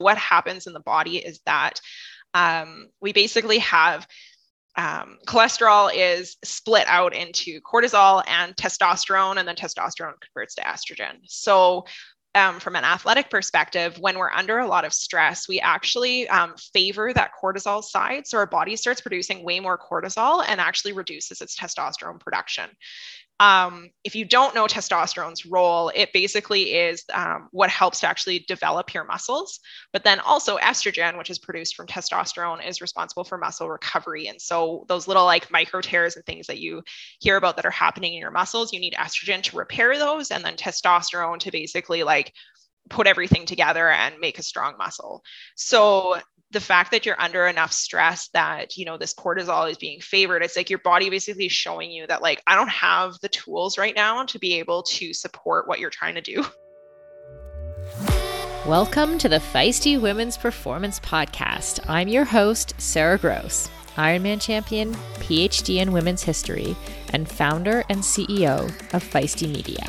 what happens in the body is that um, we basically have um, cholesterol is split out into cortisol and testosterone, and then testosterone converts to estrogen. So um, from an athletic perspective, when we're under a lot of stress, we actually um, favor that cortisol side. So our body starts producing way more cortisol and actually reduces its testosterone production. Um, if you don't know testosterone's role, it basically is um, what helps to actually develop your muscles. But then also estrogen, which is produced from testosterone, is responsible for muscle recovery. And so those little like micro tears and things that you hear about that are happening in your muscles, you need estrogen to repair those, and then testosterone to basically like put everything together and make a strong muscle. So the fact that you're under enough stress that you know this cortisol is being favored it's like your body basically showing you that like i don't have the tools right now to be able to support what you're trying to do. Welcome to the feisty women's performance podcast. I'm your host sara gross ironman champion phd in women's history and founder and ceo of feisty media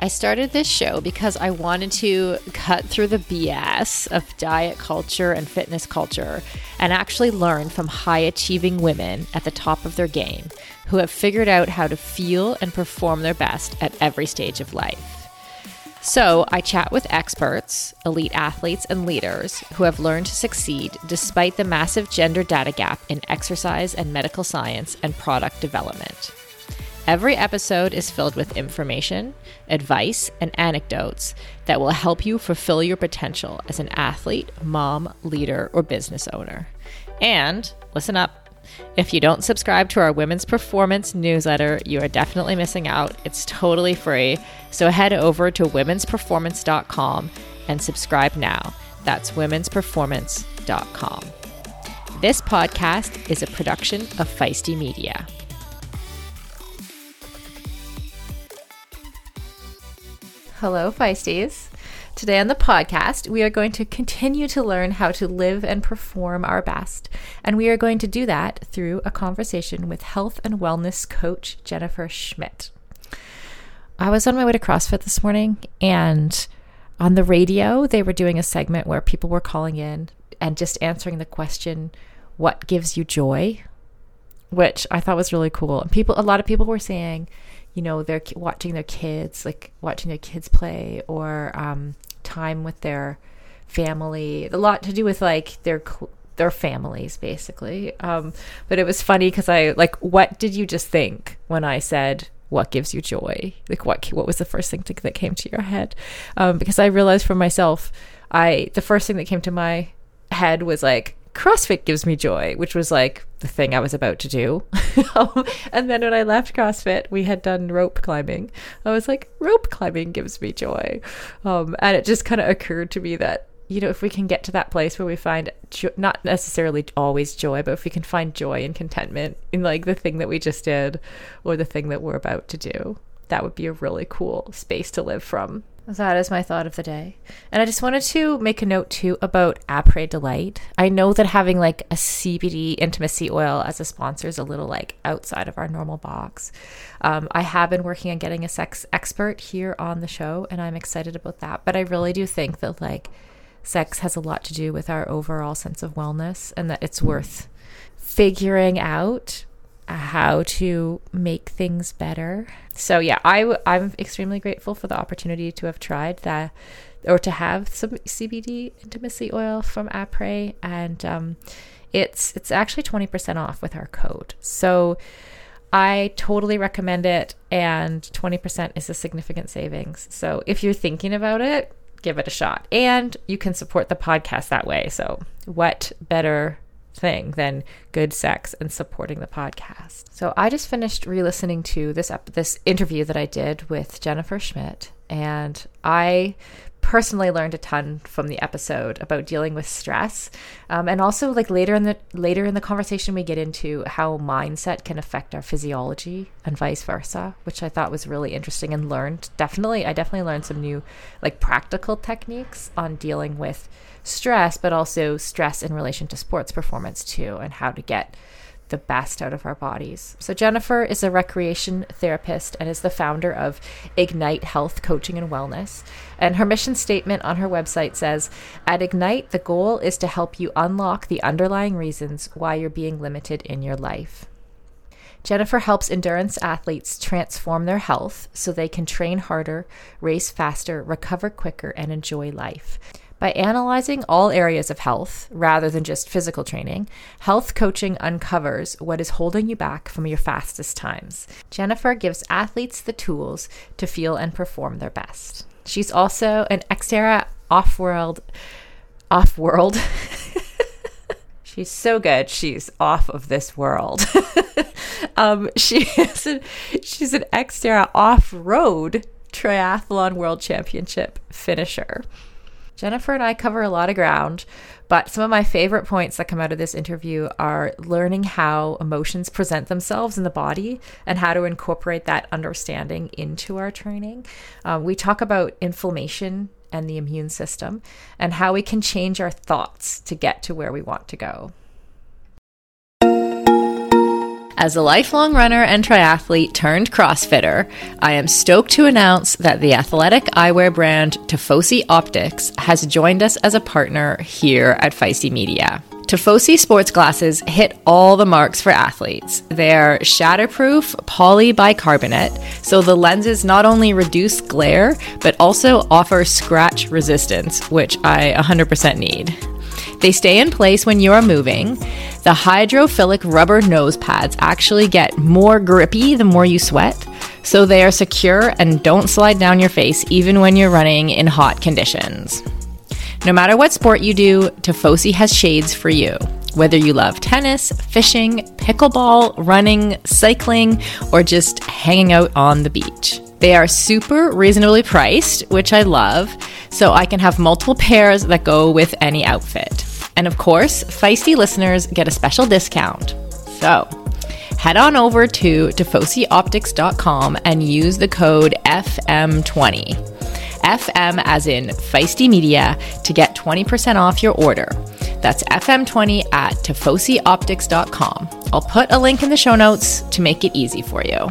I started this show because I wanted to cut through the BS of diet culture and fitness culture and actually learn from high achieving women at the top of their game who have figured out how to feel and perform their best at every stage of life. So, I chat with experts, elite athletes, and leaders who have learned to succeed despite the massive gender data gap in exercise and medical science and product development. Every episode is filled with information, advice, and anecdotes that will help you fulfill your potential as an athlete, mom, leader, or business owner. And listen up. If you don't subscribe to our Women's Performance newsletter, you are definitely missing out. It's totally free. So head over to womensperformance.com and subscribe now. That's womensperformance.com. This podcast is a production of Feisty Media. Hello, Feisties. Today on the podcast, we are going to continue to learn how to live and perform our best. And we are going to do that through a conversation with health and wellness coach Jennifer Schmidt. I was on my way to CrossFit this morning, and on the radio, they were doing a segment where people were calling in and just answering the question, What gives you joy? Which I thought was really cool. And people, a lot of people were saying, you know they're watching their kids like watching their kids play or um, time with their family. A lot to do with like their their families basically. Um, but it was funny because i like what did you just think when i said what gives you joy? Like what what was the first thing to, that came to your head? Um, because i realized for myself i the first thing that came to my head was like CrossFit gives me joy, which was like the thing I was about to do. and then when I left CrossFit, we had done rope climbing. I was like, rope climbing gives me joy. Um, and it just kind of occurred to me that, you know, if we can get to that place where we find jo- not necessarily always joy, but if we can find joy and contentment in like the thing that we just did or the thing that we're about to do, that would be a really cool space to live from. That is my thought of the day. And I just wanted to make a note too about Après Delight. I know that having like a CBD intimacy oil as a sponsor is a little like outside of our normal box. Um, I have been working on getting a sex expert here on the show, and I'm excited about that. But I really do think that like sex has a lot to do with our overall sense of wellness and that it's worth figuring out how to make things better. So yeah, I w- I'm extremely grateful for the opportunity to have tried that or to have some CBD intimacy oil from Après and um, it's it's actually 20% off with our code. So I totally recommend it and 20% is a significant savings. So if you're thinking about it, give it a shot. And you can support the podcast that way. So what better thing than good sex and supporting the podcast. So I just finished re-listening to this ep- this interview that I did with Jennifer Schmidt and I personally learned a ton from the episode about dealing with stress um, and also like later in the later in the conversation we get into how mindset can affect our physiology and vice versa which i thought was really interesting and learned definitely i definitely learned some new like practical techniques on dealing with stress, but also stress in relation to sports performance too, and how to get the best out of our bodies. So, Jennifer is a recreation therapist and is the founder of Ignite Health Coaching and Wellness. And her mission statement on her website says At Ignite, the goal is to help you unlock the underlying reasons why you're being limited in your life. Jennifer helps endurance athletes transform their health so they can train harder, race faster, recover quicker, and enjoy life. By analyzing all areas of health rather than just physical training, health coaching uncovers what is holding you back from your fastest times. Jennifer gives athletes the tools to feel and perform their best. She's also an Xterra off-world off-world She's so good. She's off of this world. um, she is she's an Xterra off-road triathlon world championship finisher. Jennifer and I cover a lot of ground, but some of my favorite points that come out of this interview are learning how emotions present themselves in the body and how to incorporate that understanding into our training. Um, we talk about inflammation and the immune system and how we can change our thoughts to get to where we want to go. As a lifelong runner and triathlete turned CrossFitter, I am stoked to announce that the athletic eyewear brand Tifosi Optics has joined us as a partner here at Feisty Media. Tifosi sports glasses hit all the marks for athletes. They're shatterproof polybicarbonate, so the lenses not only reduce glare, but also offer scratch resistance, which I 100% need. They stay in place when you are moving. The hydrophilic rubber nose pads actually get more grippy the more you sweat, so they are secure and don't slide down your face even when you're running in hot conditions. No matter what sport you do, Tifosi has shades for you. Whether you love tennis, fishing, pickleball, running, cycling, or just hanging out on the beach. They are super reasonably priced, which I love, so I can have multiple pairs that go with any outfit. And of course, feisty listeners get a special discount. So, head on over to tifosioptics.com and use the code FM20. FM as in Feisty Media to get 20% off your order. That's FM20 at tifosioptics.com. I'll put a link in the show notes to make it easy for you.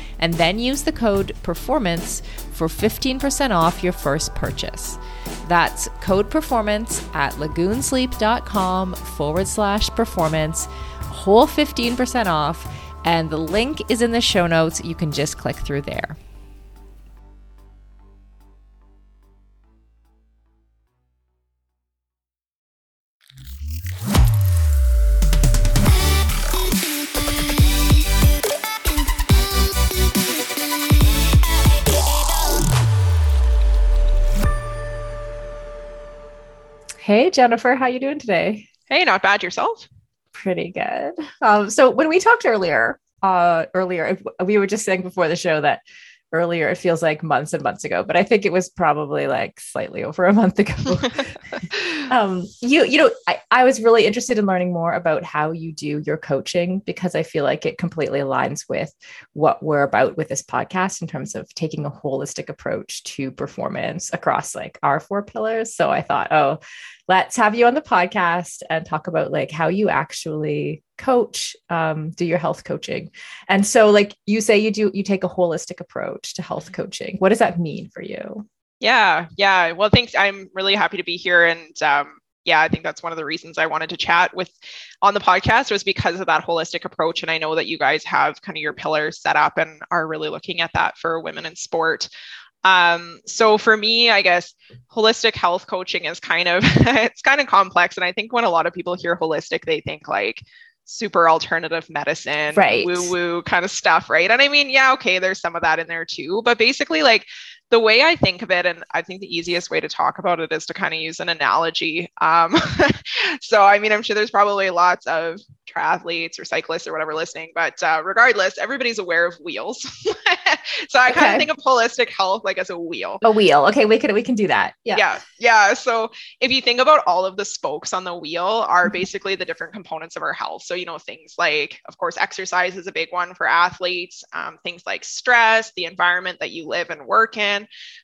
and then use the code PERFORMANCE for 15% off your first purchase. That's code PERFORMANCE at lagoonsleep.com forward slash performance, whole 15% off, and the link is in the show notes. You can just click through there. Hey Jennifer, how you doing today? Hey, not bad yourself. pretty good. Um, so when we talked earlier, uh, earlier we were just saying before the show that earlier it feels like months and months ago but i think it was probably like slightly over a month ago um you you know I, I was really interested in learning more about how you do your coaching because i feel like it completely aligns with what we're about with this podcast in terms of taking a holistic approach to performance across like our four pillars so i thought oh let's have you on the podcast and talk about like how you actually coach um, do your health coaching. And so like you say you do you take a holistic approach to health coaching. What does that mean for you? Yeah yeah. Well thanks. I'm really happy to be here. And um, yeah i think that's one of the reasons i wanted to chat with on the podcast was because of that holistic approach. And i know that you guys have kind of your pillars set up and are really looking at that for women in sport um, so for me, I guess holistic health coaching is kind of it's kind of complex. And I think when a lot of people hear holistic, they think like super alternative medicine, right. woo woo kind of stuff, right? And I mean, yeah, okay, there's some of that in there too, but basically, like the way I think of it, and I think the easiest way to talk about it is to kind of use an analogy. Um, so, I mean, I'm sure there's probably lots of triathletes or cyclists or whatever listening, but uh, regardless, everybody's aware of wheels. so I kind of think of holistic health like as a wheel. A wheel. Okay, we can we can do that. Yeah. Yeah. Yeah. So if you think about all of the spokes on the wheel are mm-hmm. basically the different components of our health. So you know things like, of course, exercise is a big one for athletes. Um, things like stress, the environment that you live and work in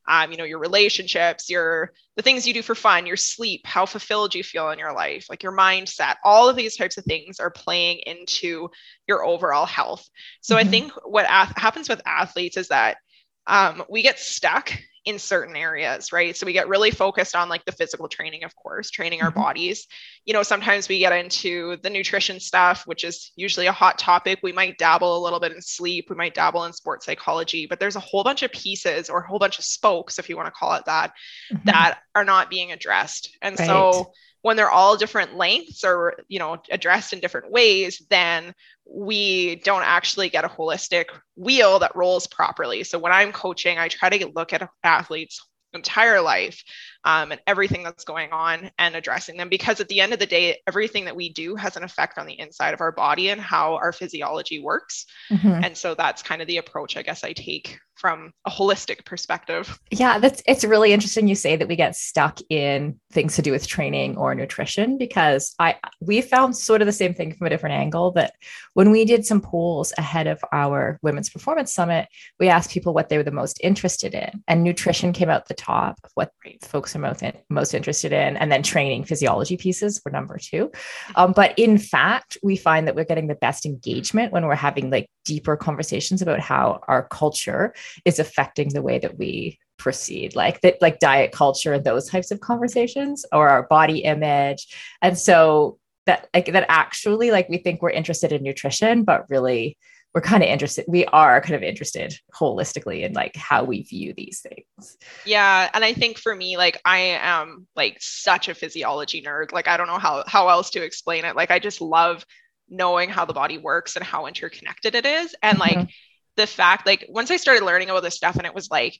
um, you know, your relationships, your the things you do for fun, your sleep, how fulfilled you feel in your life, like your mindset, all of these types of things are playing into your overall health. So mm-hmm. I think what ath- happens with athletes is that um, we get stuck in certain areas, right? So we get really focused on like the physical training, of course, training our mm-hmm. bodies. You know, sometimes we get into the nutrition stuff, which is usually a hot topic. We might dabble a little bit in sleep, we might dabble in sports psychology, but there's a whole bunch of pieces or a whole bunch of spokes, if you want to call it that, mm-hmm. that are not being addressed. And right. so when they're all different lengths or you know addressed in different ways then we don't actually get a holistic wheel that rolls properly. So when i'm coaching i try to look at athletes entire life um, and everything that's going on and addressing them because at the end of the day everything that we do has an effect on the inside of our body and how our physiology works mm-hmm. and so that's kind of the approach i guess i take from a holistic perspective. Yeah, that's it's really interesting you say that we get stuck in things to do with training or nutrition because I we found sort of the same thing from a different angle that when we did some polls ahead of our women's performance summit, we asked people what they were the most interested in and nutrition came out the top of what folks are most, in, most interested in and then training physiology pieces were number 2. Um, but in fact, we find that we're getting the best engagement when we're having like deeper conversations about how our culture is affecting the way that we proceed like that like diet culture and those types of conversations or our body image and so that like that actually like we think we're interested in nutrition but really we're kind of interested we are kind of interested holistically in like how we view these things. Yeah and i think for me like i am like such a physiology nerd. Like i don't know how how else to explain it. Like i just love knowing how the body works and how interconnected it is. And mm-hmm. like the fact like once I started learning about this stuff and it was like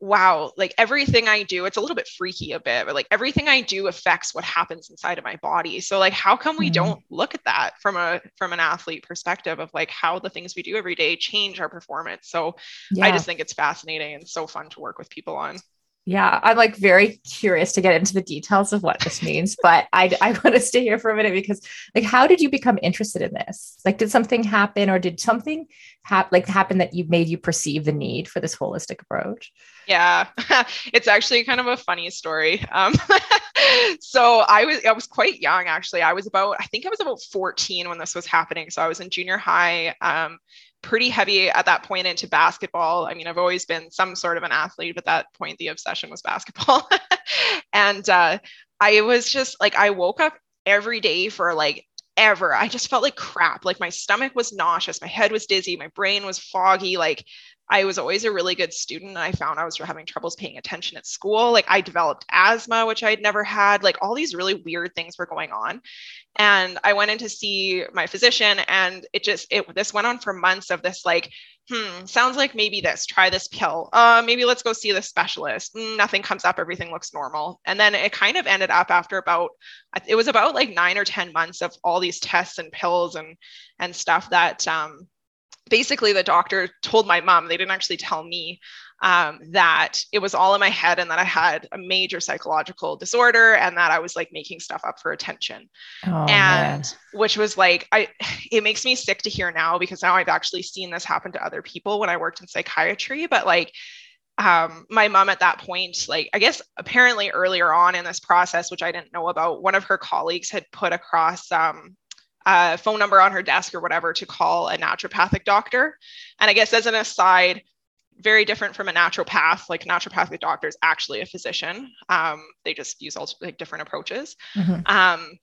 wow like everything i do it's a little bit freaky a bit but like everything i do affects what happens inside of my body so like how come we mm-hmm. don't look at that from a from an athlete perspective of like how the things we do every day change our performance so yeah. i just think it's fascinating and so fun to work with people on yeah, I'm like very curious to get into the details of what this means, but I, I want to stay here for a minute because, like, how did you become interested in this? Like, did something happen, or did something hap- like happen that you made you perceive the need for this holistic approach? Yeah, it's actually kind of a funny story. Um, so I was I was quite young actually. I was about I think I was about 14 when this was happening. So I was in junior high. Um, pretty heavy at that point into basketball. I mean, I've always been some sort of an athlete, but at that point, the obsession was basketball. and uh, I was just like, I woke up every day for like ever. I just felt like crap. Like my stomach was nauseous, my head was dizzy, my brain was foggy. Like I was always a really good student. I found I was having troubles paying attention at school. Like I developed asthma, which I'd never had. Like all these really weird things were going on. And I went in to see my physician and it just it this went on for months of this like, hmm, sounds like maybe this, try this pill. Uh, maybe let's go see the specialist. Mm, nothing comes up, everything looks normal. And then it kind of ended up after about it was about like nine or 10 months of all these tests and pills and and stuff that um basically the doctor told my mom they didn't actually tell me um, that it was all in my head and that i had a major psychological disorder and that i was like making stuff up for attention oh, and man. which was like i it makes me sick to hear now because now i've actually seen this happen to other people when i worked in psychiatry but like um, my mom at that point, like I guess apparently earlier on in this process, which I didn't know about, one of her colleagues had put across um, a phone number on her desk or whatever to call a naturopathic doctor. And I guess as an aside, very different from a naturopath. Like naturopathic doctor is actually a physician. Um, they just use all like different approaches. Mm-hmm. Um,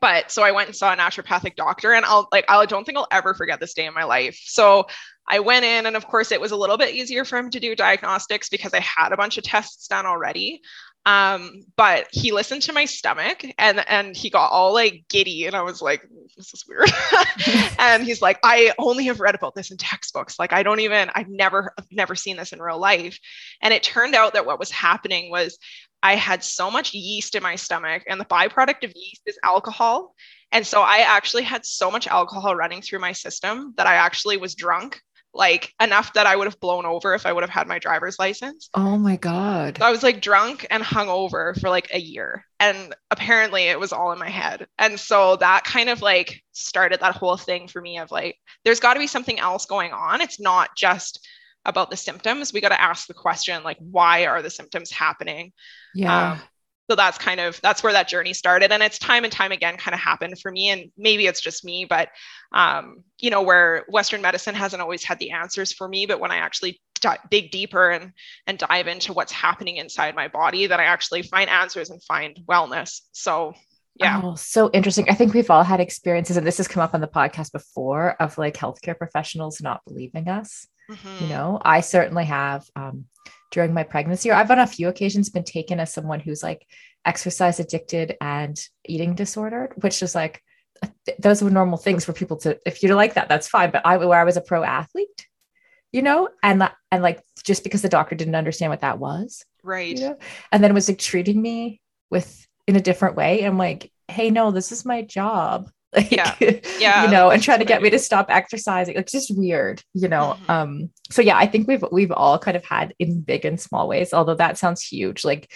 but so I went and saw a naturopathic doctor, and I'll like I don't think I'll ever forget this day in my life. So I went in, and of course, it was a little bit easier for him to do diagnostics because I had a bunch of tests done already um but he listened to my stomach and and he got all like giddy and i was like this is weird. And he's like i only have read about this in textbooks. Like i don't even i've never I've never seen this in real life. And it turned out that what was happening was i had so much yeast in my stomach and the byproduct of yeast is alcohol. And so i actually had so much alcohol running through my system that i actually was drunk like enough that I would have blown over if I would have had my driver's license. Oh my God. So I was like drunk and hungover for like a year. And apparently it was all in my head. And so that kind of like started that whole thing for me of like, there's got to be something else going on. It's not just about the symptoms. We got to ask the question, like, why are the symptoms happening? Yeah. Um, so that's kind of that's where that journey started. And it's time and time again kind of happened for me and maybe it's just me but um, you know where western medicine hasn't always had the answers for me but when i actually d- dig deeper and and dive into what's happening inside my body that i actually find answers and find wellness. So yeah. Oh, so interesting. I think we've all had experiences and this has come up on the podcast before of like healthcare professionals not believing us. Mm-hmm. you know i certainly have um, during my pregnancy, or I've on a few occasions been taken as someone who's like exercise addicted and eating disordered, which is like those were normal things for people to if you're like that, that's fine. But I where I was a pro athlete, you know, and and like just because the doctor didn't understand what that was, right? You know? And then was like treating me with in a different way. I'm like, hey, no, this is my job. like yeah, yeah you know and trying to get me to stop exercising it's just weird you know mm-hmm. um so yeah i think we've we've all kind of had in big and small ways although that sounds huge like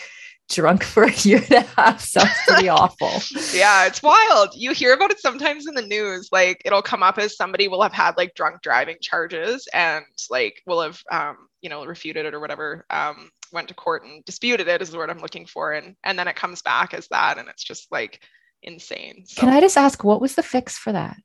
drunk for a year and a half sounds pretty awful. Yeah it's wild. You hear about it sometimes in the news like it'll come up as somebody will have had like drunk driving charges and like will have um you know refuted it or whatever um went to court and disputed it is the word i'm looking for and and then it comes back as that and it's just like insane. So, Can I just ask what was the fix for that?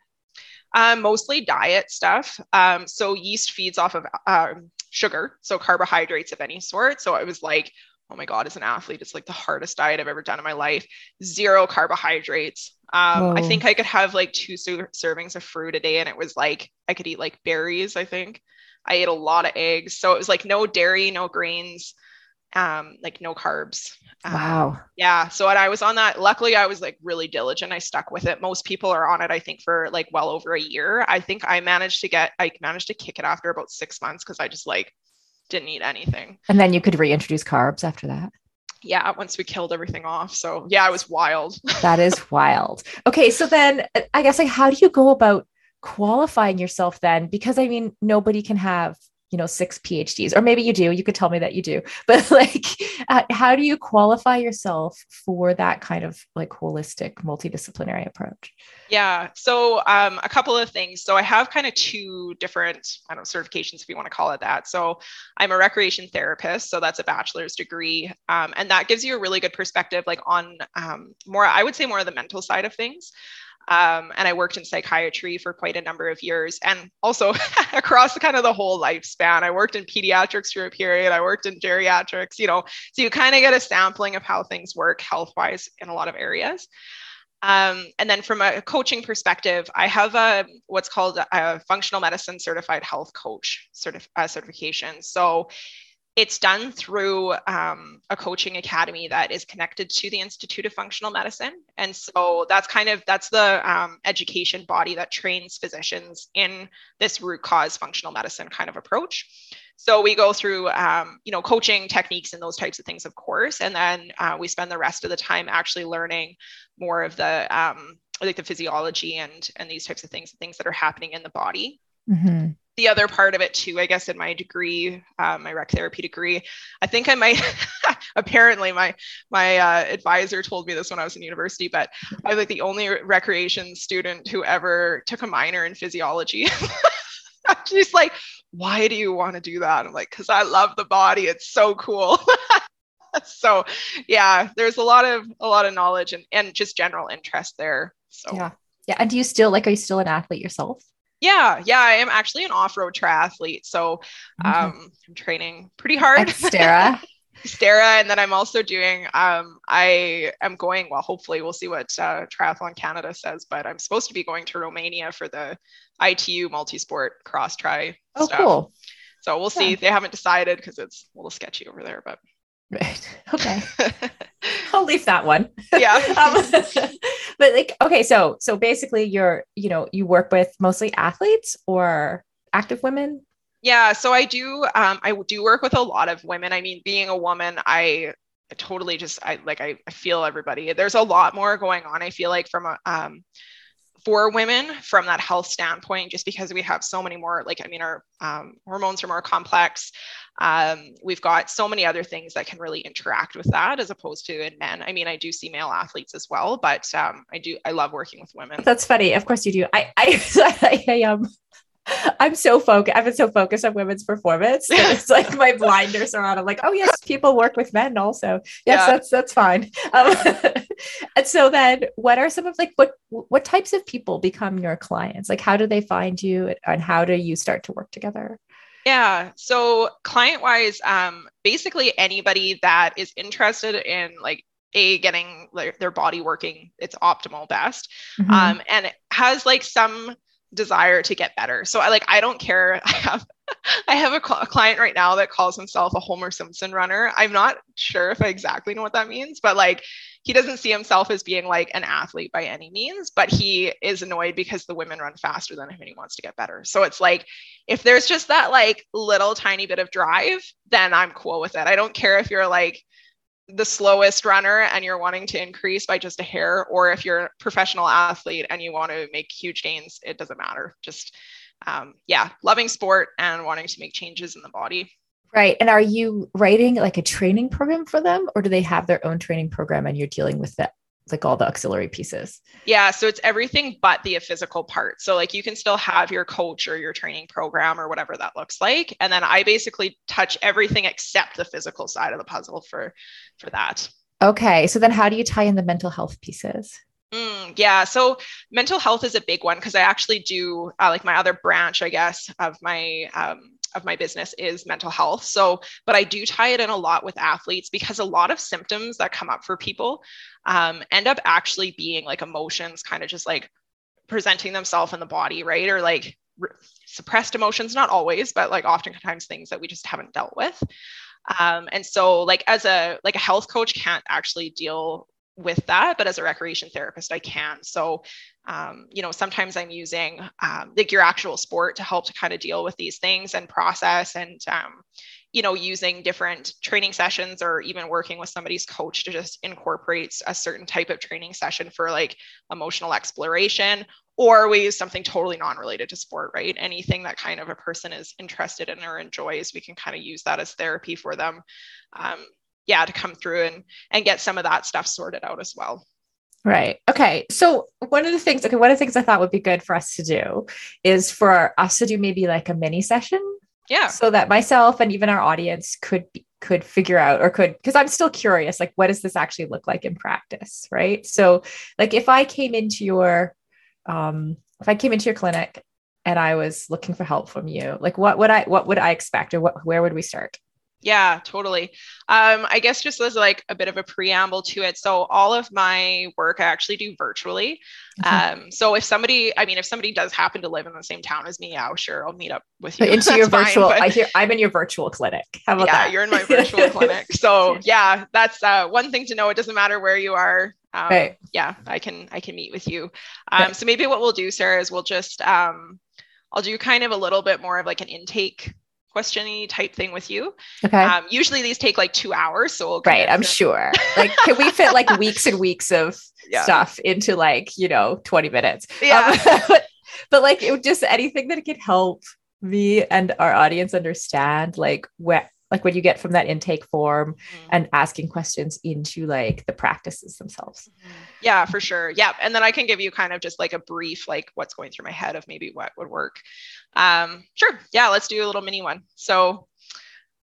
Um, mostly diet stuff. Um, so yeast feeds off of um, sugar, so carbohydrates of any sort. So I was like, oh my god, as an athlete, it's like the hardest diet I've ever done in my life. Zero carbohydrates. Um, I think I could have like two servings of fruit a day, and it was like I could eat like berries. I think I ate a lot of eggs, so it was like no dairy, no grains, um, like no carbs. Um, wow. yeah. So when I was on that, luckily I was like really diligent. I stuck with it. Most people are on it, I think, for like well over a year. I think I managed to get, I managed to kick it after about six months because I just like didn't eat anything. And then you could reintroduce carbs after that. Yeah, once we killed everything off. So yeah, it was wild. that is wild. Okay, so then I guess like how do you go about qualifying yourself then? Because I mean, nobody can have you know six phds or maybe you do you could tell me that you do but like uh, how do you qualify yourself for that kind of like holistic multidisciplinary approach? Yeah so um, a couple of things. So i have kind of two different i don't know certifications if you want to call it that. So i'm a recreation therapist so that's a bachelor's degree um, and that gives you a really good perspective like on um, more i would say more of the mental side of things um, and I worked in psychiatry for quite a number of years and also across the kind of the whole lifespan. I worked in pediatrics for a period, I worked in geriatrics, you know, so you kind of get a sampling of how things work health wise in a lot of areas. Um, and then from a coaching perspective, I have a what's called a functional medicine certified health coach certif- uh, certification. So it's done through um, a coaching academy that is connected to the institute of functional medicine. And so that's kind of that's the um, education body that trains physicians in this root cause functional medicine kind of approach. So we go through um, you know coaching techniques and those types of things of course. And then uh, we spend the rest of the time actually learning more of the um, like the physiology and and these types of things things that are happening in the body. Mm-hmm the other part of it too, I guess, in my degree, uh, my rec therapy degree, I think I might. apparently, my my uh, advisor told me this when I was in university, but I was like the only recreation student who ever took a minor in physiology. She's like, "Why do you want to do that?" I'm like, "Cause I love the body. It's so cool." so, yeah, there's a lot of a lot of knowledge and and just general interest there. So yeah, yeah. And do you still like? Are you still an athlete yourself? Yeah, yeah, I am actually an off-road triathlete, so um, I'm training pretty hard. Xterra. Xterra, and then I'm also doing. Um, I am going. Well, hopefully, we'll see what uh, Triathlon Canada says, but I'm supposed to be going to Romania for the ITU multi-sport cross tri. Oh, stuff. cool. So we'll see. Yeah. They haven't decided because it's a little sketchy over there, but Right. Okay. I'll leave that one. Yeah. um, but like, okay, so so basically, you're you know you work with mostly athletes or active women. Yeah. So I do. Um, I do work with a lot of women. I mean, being a woman, I totally just I like I, I feel everybody. There's a lot more going on. I feel like from a um for women from that health standpoint, just because we have so many more, like, I mean, our um, hormones are more complex. Um, we've got so many other things that can really interact with that as opposed to in men. I mean, I do see male athletes as well, but um, I do, I love working with women. That's funny. Of course you do. I, I, I, um, I'm so focused. I've been so focused on women's performance. it's like my blinders are on. I'm like, oh yes, people work with men also. Yes, yeah. that's that's fine. Um, and so then, what are some of like what what types of people become your clients? Like, how do they find you, and how do you start to work together? Yeah. So client wise, um, basically anybody that is interested in like a getting like their body working its optimal best, mm-hmm. um, and has like some desire to get better. So I like I don't care. I have I have a, cl- a, client right now that calls himself a Homer Simpson runner. I'm not sure if I exactly know what that means, but like he doesn't see himself as being like an athlete by any means, but he is annoyed because the women run faster than him and he wants to get better. So it's like if there's just that like little tiny bit of drive, then I'm cool with it. I don't care if you're like the slowest runner and you're wanting to increase by just a hair, or if you're a professional athlete and you want to make huge gains, it doesn't matter. Just, um, yeah, loving sport and wanting to make changes in the body. Right. And are you writing like a training program for them, or do they have their own training program and you're dealing with that like all the auxiliary pieces? Yeah, so it's everything but the physical part. So like you can still have your coach or your training program or whatever that looks like, and then I basically touch everything except the physical side of the puzzle for for that. Okay, so then how do you tie in the mental health pieces? Mm, yeah, so mental health is a big one because I actually do uh, like my other branch, I guess, of my um, of my business is mental health. So, but I do tie it in a lot with athletes because a lot of symptoms that come up for people um, end up actually being like emotions, kind of just like presenting themselves in the body, right? Or like re- suppressed emotions, not always, but like oftentimes things that we just haven't dealt with. Um, and so, like as a like a health coach can't actually deal with that but as a recreation therapist i can so um, you know sometimes i'm using um, like your actual sport to help to kind of deal with these things and process and um, you know using different training sessions or even working with somebody's coach to just incorporate a certain type of training session for like emotional exploration or we use something totally non-related to sport right? Anything that kind of a person is interested in or enjoys we can kind of use that as therapy for them um, yeah to come through and and get some of that stuff sorted out as well Right. Okay. So one of the things, okay, one of the things I thought would be good for us to do is for us to do maybe like a mini session. Yeah. So that myself and even our audience could could figure out or could because I'm still curious, like what does this actually look like in practice? Right. So like if I came into your um if I came into your clinic and I was looking for help from you, like what would I what would I expect or what where would we start? Yeah, totally. Um, I guess just as like a bit of a preamble to it. So all of my work I actually do virtually. Um, so if somebody, I mean, if somebody does happen to live in the same town as me, yeah, sure, I'll meet up with you. But into your virtual, fine, but, I hear I'm in your virtual clinic. How about that? yeah, that? you're in my virtual clinic. So yeah, that's uh, one thing to know. It doesn't matter where you are. Um, right. Yeah, I can I can meet with you. Um, right. So maybe what we'll do, Sara, is we'll just um, I'll do kind of a little bit more of like an intake questiony type thing with you. Okay. Um, usually these take like two hours. So we'll right, I'm sure. Like, can we fit like weeks and weeks of yeah. stuff into like you know 20 minutes? Yeah. Um, but, but like it just anything that could help me and our audience understand like what like what you get from that intake form mm-hmm. and asking questions into like the practices themselves. Mm-hmm. Yeah, for sure. Yeah. And then I can give you kind of just like a brief, like what's going through my head of maybe what would work. Um, sure. Yeah, let's do a little mini one. So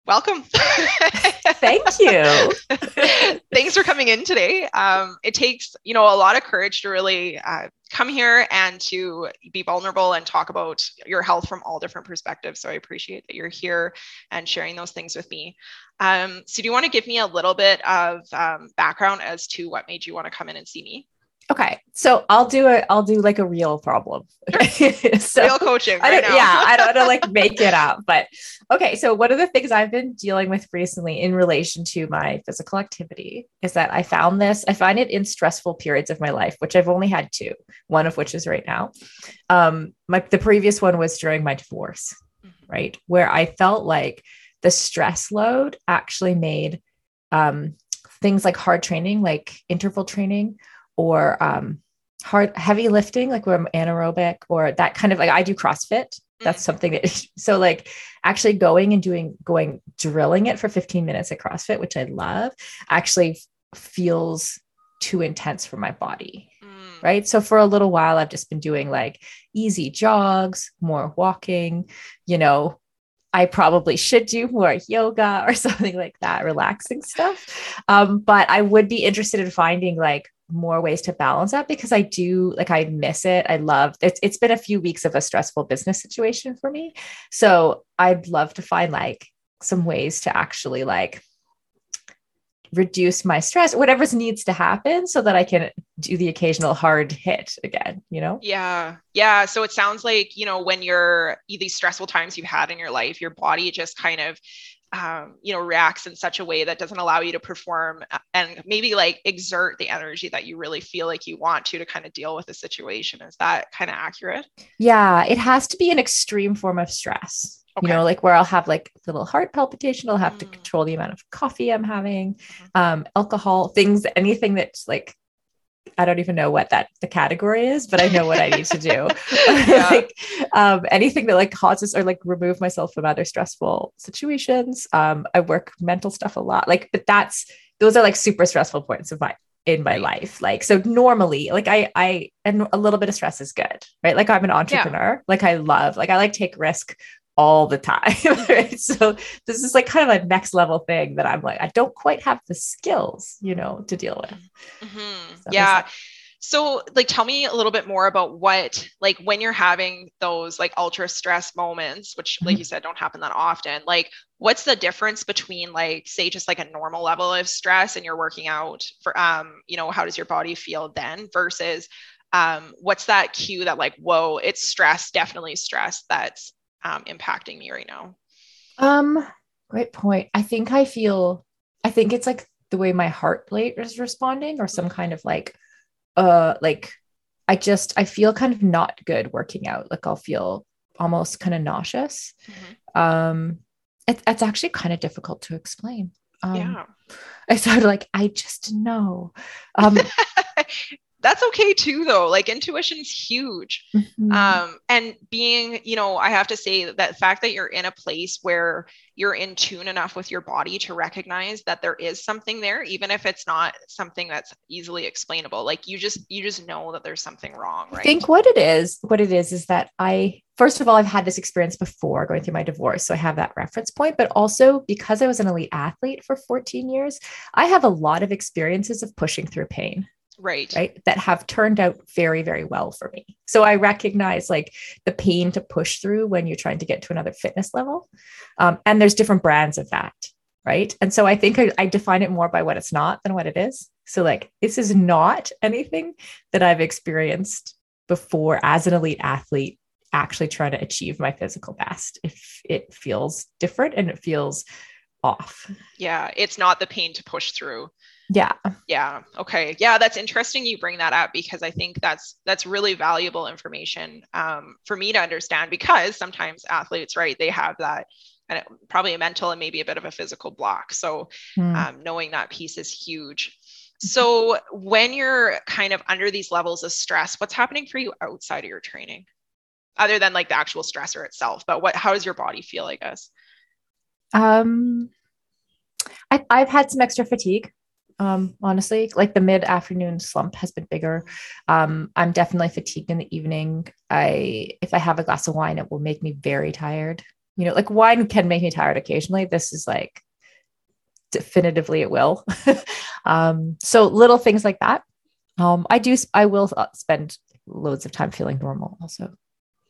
welcome. Thank you. Thanks for coming in today. Um, it takes, you know, a lot of courage to really uh, come here and to be vulnerable and talk about your health from all different perspectives. So I appreciate that you're here and sharing those things with me. Um, so do you want to give me a little bit of um, background as to what made you want to come in and see me? Okay, so I'll do it. I'll do like a real problem. so, real coaching. Right I don't, yeah, I don't want to like make it up, but okay. So one of the things I've been dealing with recently in relation to my physical activity is that I found this. I find it in stressful periods of my life, which I've only had two. One of which is right now. Um, my the previous one was during my divorce, mm-hmm. right, where I felt like the stress load actually made um, things like hard training, like interval training or um, hard heavy lifting, like where I'm anaerobic or that kind of like I do CrossFit. That's mm. something that so like actually going and doing going drilling it for 15 minutes at CrossFit, which I love, actually feels too intense for my body. Mm. Right. So for a little while, I've just been doing like easy jogs, more walking, you know, I probably should do more yoga or something like that, relaxing stuff. Um, but I would be interested in finding like more ways to balance that because I do like I miss it. I love it's it's been a few weeks of a stressful business situation for me. So I'd love to find like some ways to actually like reduce my stress, whatever needs to happen so that I can do the occasional hard hit again, you know? Yeah. Yeah. So it sounds like, you know, when you're these stressful times you've had in your life, your body just kind of um, you know reacts in such a way that doesn't allow you to perform and maybe like exert the energy that you really feel like you want to to kind of deal with the situation is that kind of accurate yeah it has to be an extreme form of stress Okay. you know like where i'll have like little heart palpitation i'll have mm. to control the amount of coffee i'm having mm-hmm. um, alcohol things anything that's like I don't even know what that the category is, but I know what I need to do. like um, anything that like causes or like remove myself from other stressful situations. Um, I work mental stuff a lot. Like, but that's those are like super stressful points of my in my life. Like, so normally, like I I and a little bit of stress is good, right? Like I'm an entrepreneur. Yeah. Like I love, like I like take risk all the time. Right? So this is like kind of a next level thing that I'm like, I don't quite have the skills, you know, to deal with. Mm-hmm. So yeah. So like tell me a little bit more about what like when you're having those like ultra stress moments, which like mm-hmm. you said don't happen that often, like what's the difference between like say just like a normal level of stress and you're working out for um, you know, how does your body feel then versus um what's that cue that like, whoa, it's stress, definitely stress that's um, impacting me right now? Um, great point. I think I feel, I think it's like the way my heart rate is responding, or some kind of like, uh, like I just I feel kind of not good working out. Like I'll feel almost kind of nauseous. Mm-hmm. Um, it, it's actually kind of difficult to explain. Um, yeah. I started like I just know. Um, that's okay too though. Like intuition's huge. Mm-hmm. um and being you know i have to say that fact that you're in a place where you're in tune enough with your body to recognize that there is something there even if it's not something that's easily explainable. Like you just you just know that there's something wrong right? i think what it is what it is is that i first of all i've had this experience before going through my divorce so i have that reference point but also because i was an elite athlete for 14 years i have a lot of experiences of pushing through pain right. right that have turned out very very well for me. So i recognize like the pain to push through when you're trying to get to another fitness level. Um, and there's different brands of that right? And so i think I, I define it more by what it's not than what it is. So like this is not anything that i've experienced before as an elite athlete actually trying to achieve my physical best. If it feels different and it feels off. Yeah it's not the pain to push through yeah. Yeah. Okay. Yeah that's interesting you bring that up because i think that's that's really valuable information um, for me to understand because sometimes athletes right they have that and it, probably a mental and maybe a bit of a physical block. So mm. um, knowing that piece is huge. So when you're kind of under these levels of stress what's happening for you outside of your training? Other than like the actual stressor itself but what how does your body feel i guess? Um I, i've had some extra fatigue um honestly like the mid afternoon slump has been bigger. Um i'm definitely fatigued in the evening. I if i have a glass of wine it will make me very tired. You know like wine can make me tired occasionally. This is like definitively it will. Um so little things like that. Um i do i will uh, spend loads of time feeling normal also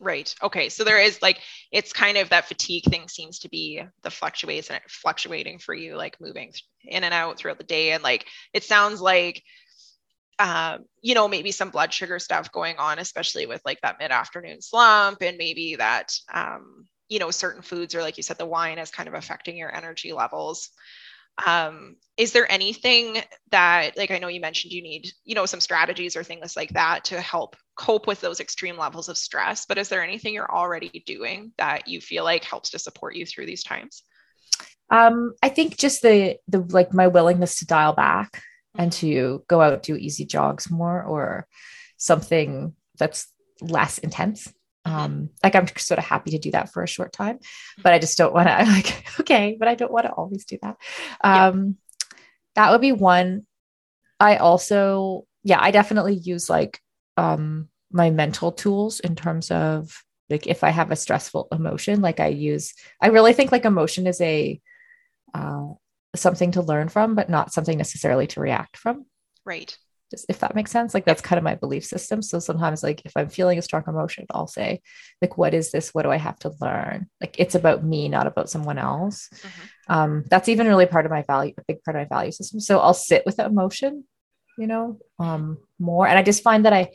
Right. Okay. So there is like it's kind of that fatigue thing seems to be the fluctuates and fluctuating for you, like moving in and out throughout the day. And like it sounds like um, you know, maybe some blood sugar stuff going on, especially with like that mid-afternoon slump, and maybe that um, you know, certain foods or like you said, the wine is kind of affecting your energy levels um, is there anything that like i know you mentioned you need you know some strategies or things like that to help cope with those extreme levels of stress but is there anything you're already doing that you feel like helps to support you through these times um, i think just the the like my willingness to dial back mm-hmm. and to go out do easy jogs more or something that's less intense Mm-hmm. Um like i'm sort of happy to do that for a short time but i just don't want to i'm like okay but i don't want to always do that. Um yeah. that would be one. I also yeah i definitely use like um my mental tools in terms of like if i have a stressful emotion like i use i really think like emotion is a uh something to learn from but not something necessarily to react from. Right if that makes sense like that's kind of my belief system. So sometimes like if i'm feeling a strong emotion i'll say like what is this? What do i have to learn? Like it's about me not about someone else. Mm-hmm. um that's even really part of my value a big part of my value system. So i'll sit with the emotion you know um more. And i just find that i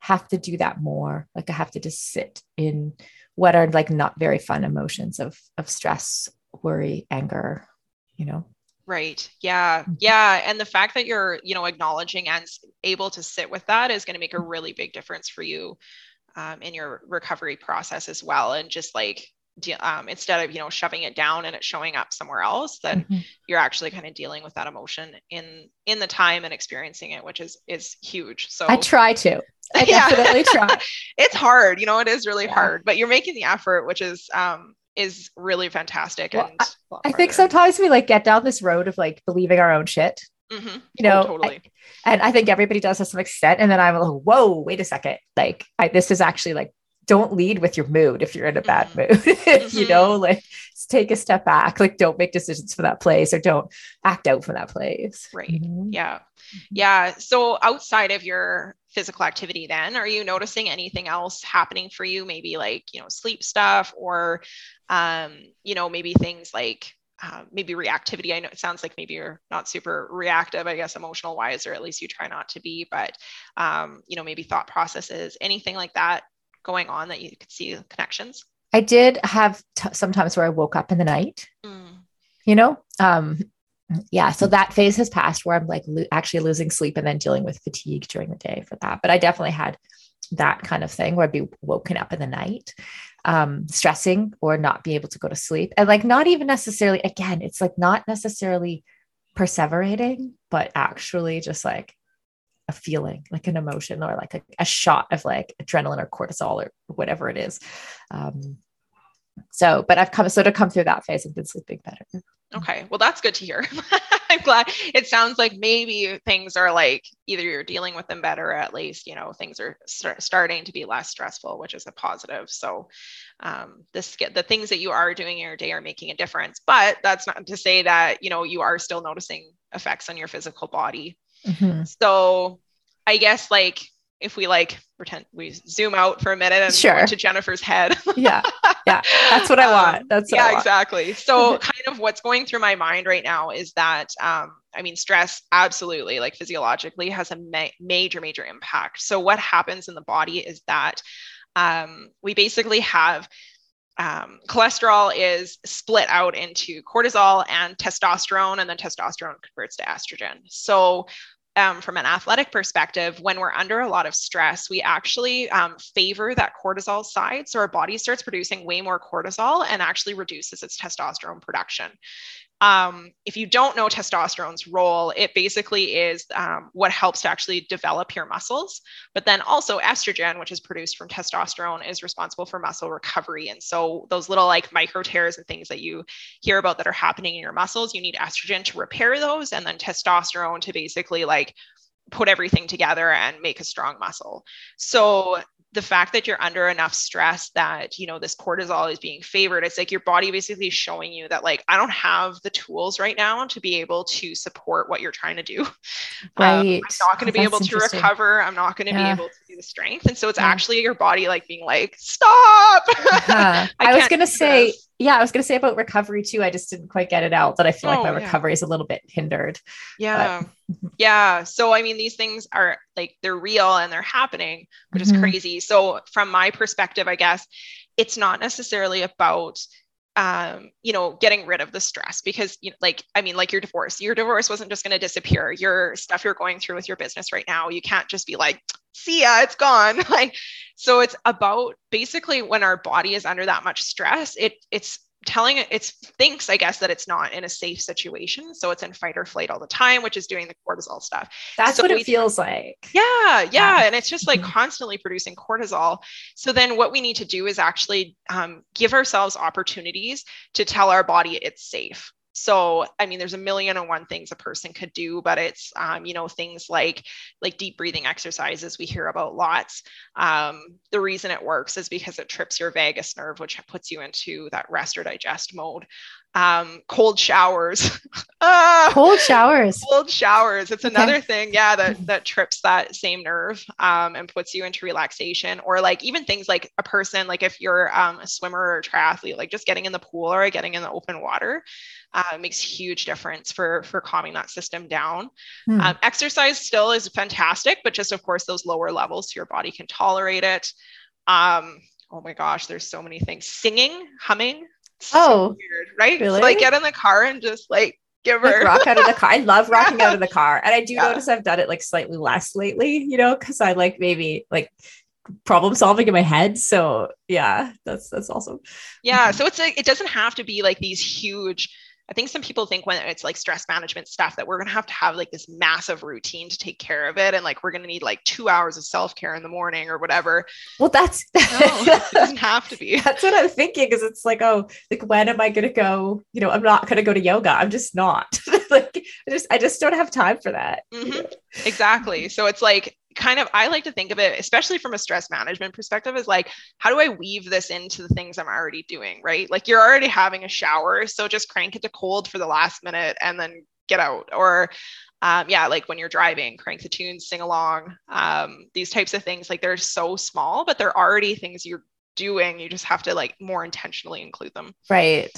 have to do that more. Like i have to just sit in what are like not very fun emotions of of stress worry anger you know Right. Yeah. Mm-hmm. Yeah. And the fact that you're, you know, acknowledging and able to sit with that is going to make a really big difference for you um, in your recovery process as well. And just like, um, instead of, you know, shoving it down and it showing up somewhere else, that mm-hmm. you're actually kind of dealing with that emotion in, in the time and experiencing it, which is, is huge. So I try to. I definitely try. it's hard, you know, it is really yeah. hard, but you're making the effort, which is, um, is really fantastic. Well, and I, I think sometimes we like get down this road of like believing our own shit. Mm-hmm. You know, oh, totally. I, and I think everybody does to some extent. And then I'm like, whoa, wait a second. Like, I, this is actually like, don't lead with your mood if you're in a bad mm-hmm. mood. mm-hmm. You know, like take a step back. Like, don't make decisions for that place or don't act out from that place. Right. Mm-hmm. Yeah. Mm-hmm. Yeah. So outside of your physical activity then? Are you noticing anything else happening for you? Maybe like you know sleep stuff or um, you know maybe things like uh, maybe reactivity. I know it sounds like maybe you're not super reactive i guess emotional wise or at least you try not to be but um, you know maybe thought processes anything like that going on that you could see connections? I did have t- sometimes where i woke up in the night. Mm. you know um, yeah so that phase has passed where i'm like lo- actually losing sleep and then dealing with fatigue during the day for that but i definitely had that kind of thing where i'd be woken up in the night um, stressing or not be able to go to sleep and like not even necessarily again it's like not necessarily perseverating but actually just like a feeling like an emotion or like a, a shot of like adrenaline or cortisol or whatever it is um, so but i've come sort of come through that phase and been sleeping better Okay, well, that's good to hear. I'm glad it sounds like maybe things are like either you're dealing with them better, or at least, you know, things are start, starting to be less stressful, which is a positive. So, um, this the things that you are doing in your day are making a difference, but that's not to say that, you know, you are still noticing effects on your physical body. Mm-hmm. So, I guess like if we like pretend we zoom out for a minute and Sure. go into Jennifer's head. Yeah. Yeah. That's what I Um, want. That's yeah, want. exactly. So, kind of what's going through my mind right now is that, um, I mean, stress absolutely, like physiologically, has a ma- major, major impact. So, what happens in the body is that um, we basically have um, cholesterol is split out into cortisol and testosterone, and then testosterone converts to estrogen. So, um, from an athletic perspective, when we're under a lot of stress, we actually um, favor that cortisol side. So our body starts producing way more cortisol and actually reduces its testosterone production. Um, if you don't know testosterone's role, it basically is um, what helps to actually develop your muscles. But then also, estrogen, which is produced from testosterone, is responsible for muscle recovery. And so, those little like micro tears and things that you hear about that are happening in your muscles, you need estrogen to repair those, and then testosterone to basically like put everything together and make a strong muscle. So the fact that you're under enough stress that you know this cortisol is being favored it's like your body basically showing you that like i don't have the tools right now to be able to support what you're trying to do Um, i'm not going to be able to recover i'm not going to Yeah. be able to do the strength and so it's Yeah. actually your body like being like stop. I I, was gonna say, this. Yeah, I was gonna say about recovery too. I just didn't quite get it out that I feel like Oh, my yeah. recovery is a little bit hindered. yeah yeah so i mean these things are like they're real and they're happening which is Mhm. crazy so from my perspective i guess it's not necessarily about um, you know, getting rid of the stress because, you know, like, I mean, like your divorce, your divorce wasn't just going to disappear. Your stuff you're going through with your business right now, you can't just be like, see ya, it's gone. like, so it's about basically when our body is under that much stress, it it's telling it, it's thinks, I guess, that it's not in a safe situation. So it's in fight or flight all the time, which is doing the cortisol stuff. That's So what we- it feels like. Yeah, yeah. Yeah. And it's just like Mhm. constantly producing cortisol. So then what we need to do is actually um, give ourselves opportunities to tell our body it's safe. So, I mean, there's a million and one things a person could do, but it's, um, you know, things like like deep breathing exercises we hear about lots. Um, the reason it works is because it trips your vagus nerve, which puts you into that rest or digest mode. Um, cold showers. Ah! Cold showers. cold showers it's Okay. another thing yeah that that trips that same nerve um, and puts you into relaxation or like even things like a person like if you're um, a swimmer or a triathlete like just getting in the pool or getting in the open water uh, makes huge difference for for calming that system down Hmm. um, exercise still is fantastic but just of course those lower levels so your body can tolerate it um, oh my gosh there's so many things singing humming so Oh, weird right really? so like get in the car and just like give her like rock out of the car. I love rocking out of the car. And I do Yeah. notice I've done it like slightly less lately, you know, because I like maybe like problem solving in my head. So yeah, that's that's awesome. Yeah. So it's like, it doesn't have to be like these huge. I think some people think when it's like stress management stuff that we're going to have to have like this massive routine to take care of it. And like we're going to need like two hours of self care in the morning or whatever. Well, that's No, it doesn't have to be. that's what I'm thinking. Is it's like, oh, like when am I gonna go? You know, I'm not gonna go to yoga. I'm just not. like I just I just don't have time for that. Mhm. Exactly. So it's like kind of, I like to think of it, especially from a stress management perspective, is like, how do I weave this into the things I'm already doing? Right. Like you're already having a shower. So just crank it to cold for the last minute and then get out. Or, um, yeah, like when you're driving, crank the tunes, sing along. Um, these types of things, like they're so small, but they're already things you're doing. You just have to like more intentionally include them. Right.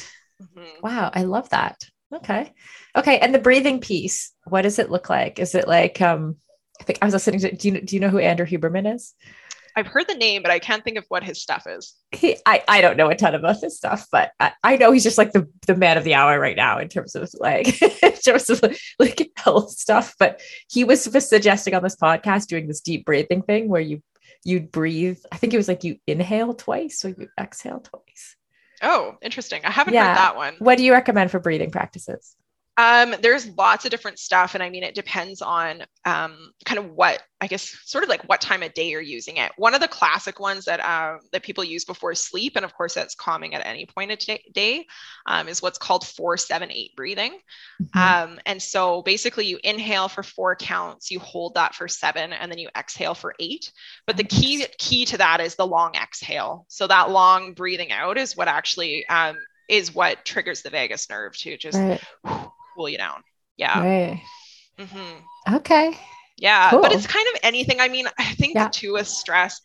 Mhm. Wow, I love that. Okay. Okay. And the breathing piece, what does it look like? Is it like um I think I was listening to do you do you know who Andrew Huberman is? I've heard the name, but I can't think of what his stuff is. He, I, I don't know a ton about his stuff, but I, I know he's just like the, the man of the hour right now in terms of like in terms of like health stuff. But he was suggesting on this podcast doing this deep breathing thing where you you'd breathe. I think it was like you inhale twice or you exhale twice. Oh, interesting. I haven't Yeah. heard that one. What do you recommend for breathing practices? Um, there's lots of different stuff, and I mean, it depends on um, kind of what I guess, sort of like what time of day you're using it. One of the classic ones that um, that people use before sleep, and of course that's calming at any point of da- day, um, is what's called four seven eight breathing. Mhm. Um, and so basically, you inhale for four counts, you hold that for seven, and then you exhale for eight. But the key key to that is the long exhale. So that long breathing out is what actually um, is what triggers the vagus nerve to just right. Cool you down. Yeah. Right. hmm Okay. Yeah, cool. but it's kind of anything. I mean, I think yeah. too with stress,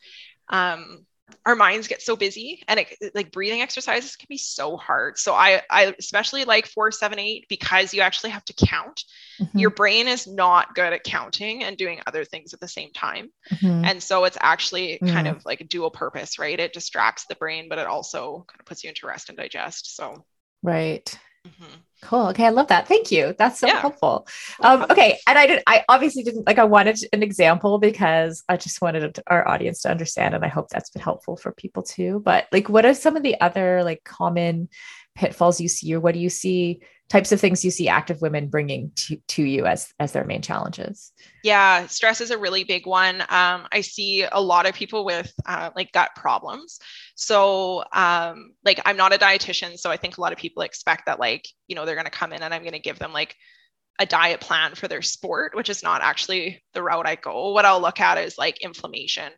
um, our minds get so busy and it, like breathing exercises can be so hard so i i especially like four seven eight because you actually have to count mm-hmm. your brain is not good at counting and doing other things at the same time mm-hmm. and so it's actually mm-hmm. kind of like a dual purpose right it distracts the brain but it also kind of puts you into rest and digest so right Mm-hmm. Cool. Okay, I love that. Thank you. That's so yeah. helpful. Um, okay, and I did. I obviously didn't like. I wanted an example because I just wanted our audience to understand, and I hope that's been helpful for people too. But like, what are some of the other like common pitfalls you see, or what do you see types of things you see active women bringing to, to you as as their main challenges. Yeah stress is a really big one. Um, i see a lot of people with uh, like gut problems. So um, like i'm not a dietitian so i think a lot of people expect that like you know they're going to come in and i'm going to give them like a diet plan for their sport which is not actually the route i go. What i'll look at is like inflammation.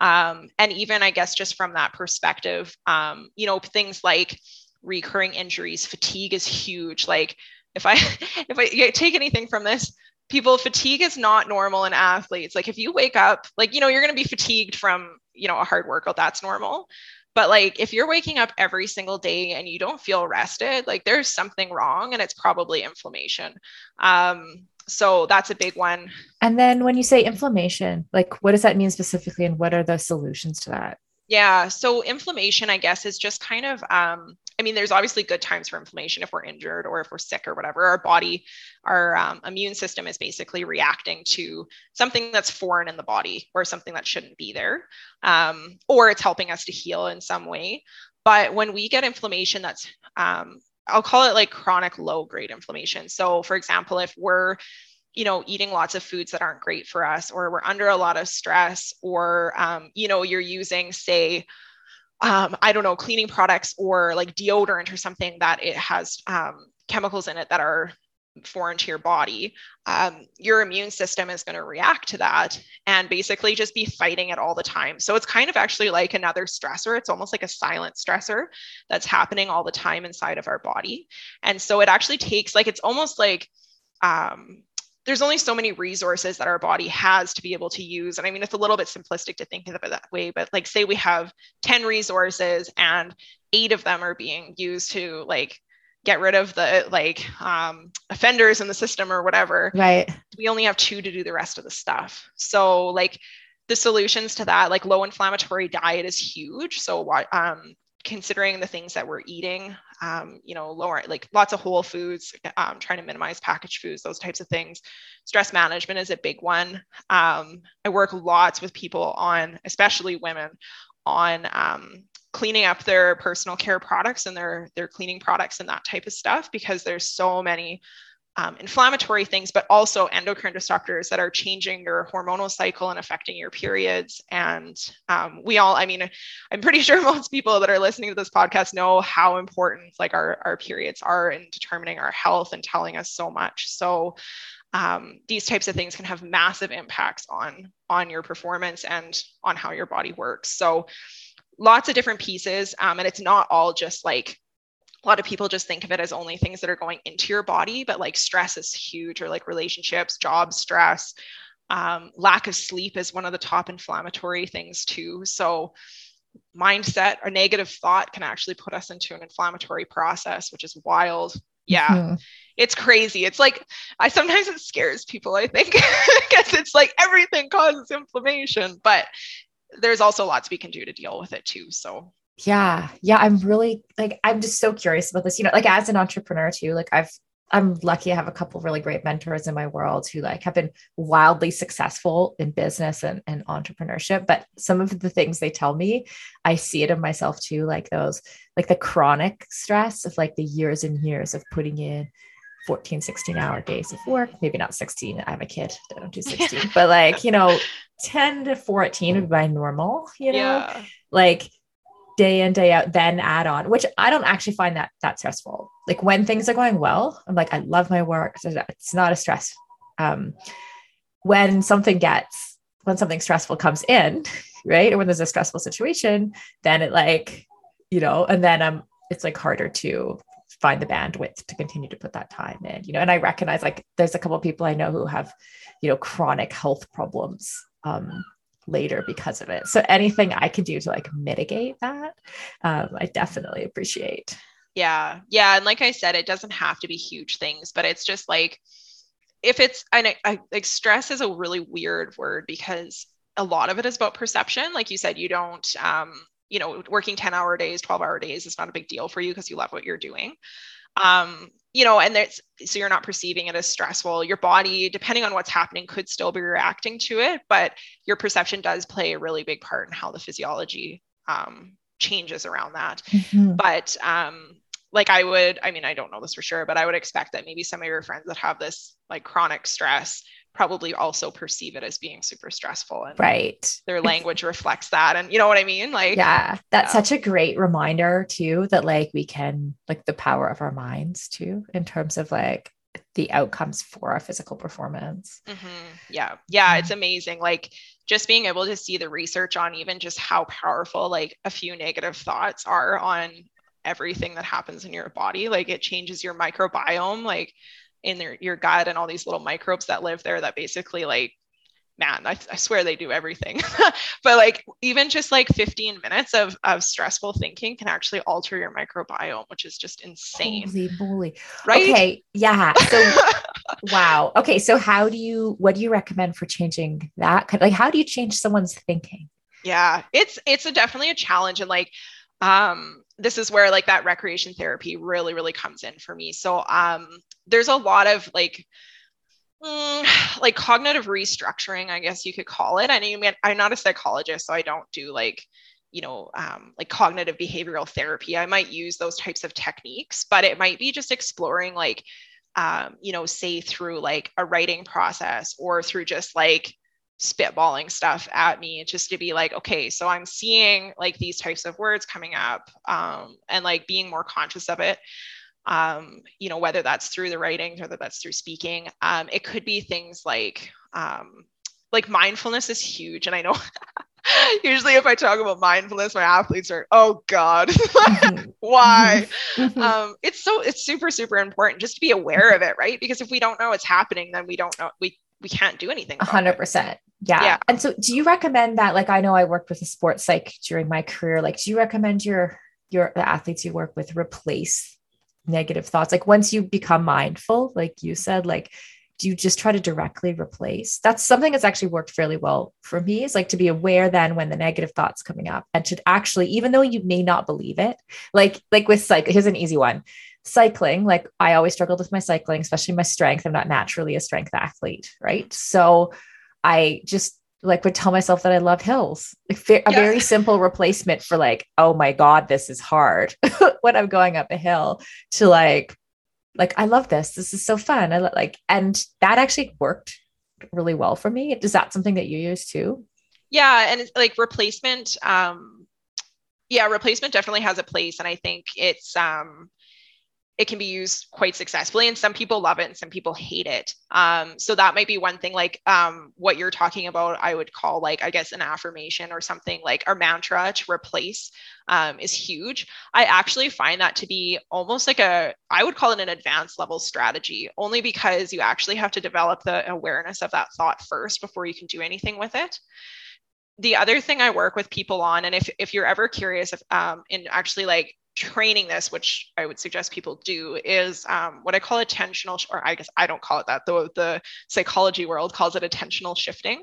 Um, and even i guess just from that perspective um, you know things like recurring injuries fatigue is huge. Like if i if i take anything from this people fatigue is not normal in athletes. Like if you wake up like you know you're going to be fatigued from you know a hard workout that's normal. But like if you're waking up every single day and you don't feel rested like there's something wrong and it's probably inflammation. Um so that's a big one. And then when you say inflammation like what does that mean specifically and what are the solutions to that? Yeah. So inflammation, I guess, is just kind of, um, I mean, there's obviously good times for inflammation if we're injured or if we're sick or whatever. Our body, our um, immune system is basically reacting to something that's foreign in the body or something that shouldn't be there, um, or it's helping us to heal in some way. But when we get inflammation that's, um, I'll call it like chronic low grade inflammation. So, for example, if we're you know eating lots of foods that aren't great for us or we're under a lot of stress or um, you know you're using say um, i don't know cleaning products or like deodorant or something that it has um, chemicals in it that are foreign to your body um, your immune system is going to react to that and basically just be fighting it all the time. So it's kind of actually like another stressor. It's almost like a silent stressor that's happening all the time inside of our body. And so it actually takes like it's almost like um, there's only so many resources that our body has to be able to use. And I mean, it's a little bit simplistic to think of it that way, but like, say we have 10 resources and eight of them are being used to like get rid of the like um, offenders in the system or whatever. Right. We only have two to do the rest of the stuff. So, like, the solutions to that, like low inflammatory diet is huge. So, um, considering the things that we're eating, um, you know, lower like lots of whole foods, um, trying to minimize packaged foods, those types of things. Stress management is a big one. Um, I work lots with people on, especially women, on um, cleaning up their personal care products and their their cleaning products and that type of stuff because there's so many um, inflammatory things, but also endocrine disruptors that are changing your hormonal cycle and affecting your periods. And um, we all, I mean, I'm pretty sure most people that are listening to this podcast know how important like our, our periods are in determining our health and telling us so much. So um, these types of things can have massive impacts on on your performance and on how your body works. So lots of different pieces, um, and it's not all just like a lot of people just think of it as only things that are going into your body, but like stress is huge, or like relationships, job stress, um, lack of sleep is one of the top inflammatory things too. So, mindset or negative thought can actually put us into an inflammatory process, which is wild. Yeah, mm-hmm. it's crazy. It's like I sometimes it scares people, I think, because it's like everything causes inflammation, but there's also lots we can do to deal with it too. So, yeah yeah i'm really like i'm just so curious about this you know like as an entrepreneur too like i've i'm lucky i have a couple really great mentors in my world who like have been wildly successful in business and, and entrepreneurship but some of the things they tell me i see it in myself too like those like the chronic stress of like the years and years of putting in 14 16 hour days of work maybe not 16 i have a kid i don't do 16 but like you know 10 to 14 would be my normal you know yeah. like day in day out then add on which i don't actually find that that stressful. Like when things are going well i'm like i love my work. It's not a stress. Um when something gets when something stressful comes in right? Or when there's a stressful situation then it like you know and then um it's like harder to find the bandwidth to continue to put that time in you know? And i recognize like there's a couple of people i know who have you know chronic health problems um, later because of it. So anything i can do to like mitigate that um, i definitely appreciate. Yeah. Yeah. And like i said it doesn't have to be huge things but it's just like if it's I, I like stress is a really weird word because a lot of it is about perception. Like you said you don't um you know working 10 hour days 12 hour days is not a big deal for you because you love what you're doing. Um you know and that's so you're not perceiving it as stressful your body depending on what's happening could still be reacting to it but your perception does play a really big part in how the physiology um, changes around that mm-hmm. but um like I would, I mean, I don't know this for sure, but I would expect that maybe some of your friends that have this like chronic stress probably also perceive it as being super stressful and right. their language reflects that and you know what i mean? Like yeah. That's yeah. such a great reminder too that like we can like the power of our minds too in terms of like the outcomes for our physical performance. Mm-hmm. yeah. Yeah it's amazing. Like just being able to see the research on even just how powerful like a few negative thoughts are on everything that happens in your body like it changes your microbiome like in their, your gut and all these little microbes that live there that basically like man I, I swear they do everything. But like even just like 15 minutes of, of stressful thinking can actually alter your microbiome which is just insane. Holy moly. right? Okay yeah. So wow. Okay so how do you what do you recommend for changing that? Like how do you change someone's thinking? Yeah it's it's a definitely a challenge and like um this is where like that recreation therapy really really comes in for me. So um there's a lot of like mm, like cognitive restructuring i guess you could call it. I mean i'm not a psychologist so i don't do like you know um, like cognitive behavioral therapy. I might use those types of techniques but it might be just exploring like um, you know say through like a writing process or through just like spitballing stuff at me just to be like okay so i'm seeing like these types of words coming up um, and like being more conscious of it um, you know, whether that's through the writing, whether that's through speaking. Um, it could be things like, um, like mindfulness is huge. And I know usually if I talk about mindfulness, my athletes are, oh God, mm-hmm. why? Mm-hmm. um, it's so, it's super, super important just to be aware of it, right? Because if we don't know what's happening, then we don't know, we, we can't do anything. Hundred percent. Yeah. yeah. And so do you recommend that? Like, I know I worked with a sports psych during my career. Like, do you recommend your, your, the athletes you work with replace negative thoughts like once you become mindful like you said like do you just try to directly replace that's something that's actually worked fairly well for me is like to be aware then when the negative thoughts coming up and to actually even though you may not believe it like like with cycle here's an easy one cycling like i always struggled with my cycling especially my strength i'm not naturally a strength athlete right so i just like would tell myself that I love hills. Like a yeah. very simple replacement for like, oh my God, this is hard when I'm going up a hill to like, like, I love this. This is so fun. I like, and that actually worked really well for me. Is that something that you use too? Yeah. And like replacement, um, yeah, replacement definitely has a place. And I think it's, um, it can be used quite successfully and some people love it and some people hate it. Um, so that might be one thing like um, what you're talking about i would call like i guess an affirmation or something like our mantra to replace um, is huge. I actually find that to be almost like a i would call it an advanced level strategy only because you actually have to develop the awareness of that thought first before you can do anything with it. The other thing I work with people on, and if, if you're ever curious if, um, in actually like training this, which I would suggest people do, is um, what I call attentional, or I guess I don't call it that, though the psychology world calls it attentional shifting.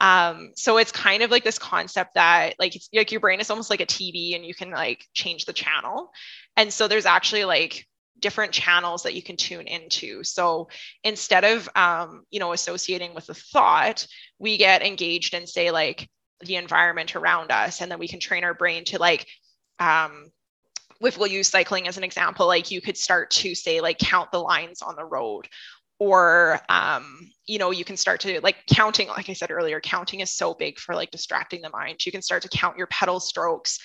Um, so it's kind of like this concept that like it's like your brain is almost like a TV and you can like change the channel. And so there's actually like different channels that you can tune into. So instead of um, you know associating with the thought, we get engaged in say like the environment around us, and then we can train our brain to like um, if we'll use cycling as an example, like you could start to say, like, count the lines on the road. Or, um, you know, you can start to like counting, like I said earlier, counting is so big for like distracting the mind. You can start to count your pedal strokes.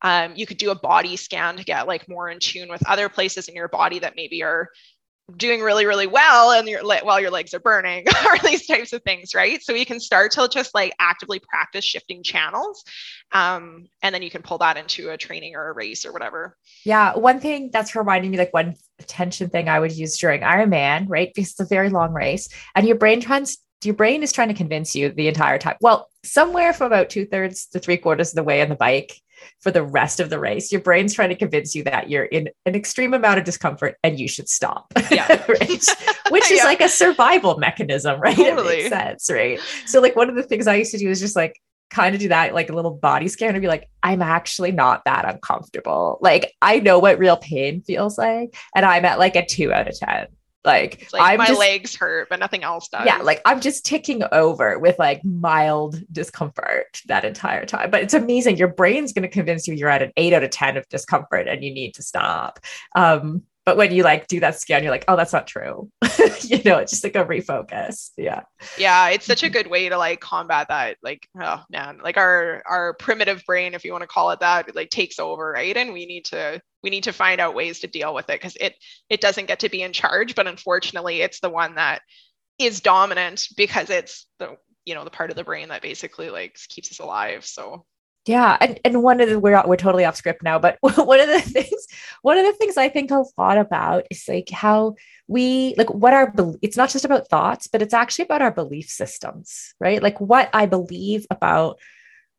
Um, you could do a body scan to get like more in tune with other places in your body that maybe are doing really really well and your while your legs are burning or these types of things right? So you can start to just like actively practice shifting channels um, and then you can pull that into a training or a race or whatever. Yeah one thing that's reminding me like one tension thing i would use during ironman right? Because it's a very long race and your brain tries your brain is trying to convince you the entire time. Well somewhere from about two-thirds to three quarters of the way on the bike for the rest of the race. Your brain's trying to convince you that you're in an extreme amount of discomfort and you should stop. Yeah. right? Which is yeah. like a survival mechanism, right? Totally. It makes sense, right? So like one of the things I used to do is just like kind of do that like a little body scan and be like i'm actually not that uncomfortable like i know what real pain feels like and i'm at like a 2 out of 10 like, like my just, legs hurt, but nothing else does. Yeah, like I'm just ticking over with like mild discomfort that entire time. But it's amazing. Your brain's going to convince you you're at an eight out of 10 of discomfort and you need to stop. Um, but when you like do that scan, you're like, oh, that's not true. you know, it's just like a refocus. Yeah. Yeah. It's such a good way to like combat that. Like, oh man, like our our primitive brain, if you want to call it that, like takes over, right? And we need to we need to find out ways to deal with it because it it doesn't get to be in charge, but unfortunately it's the one that is dominant because it's the you know the part of the brain that basically like keeps us alive. So yeah, and, and one of the we're we're totally off script now, but one of the things one of the things I think a lot about is like how we like what our it's not just about thoughts, but it's actually about our belief systems, right? Like what I believe about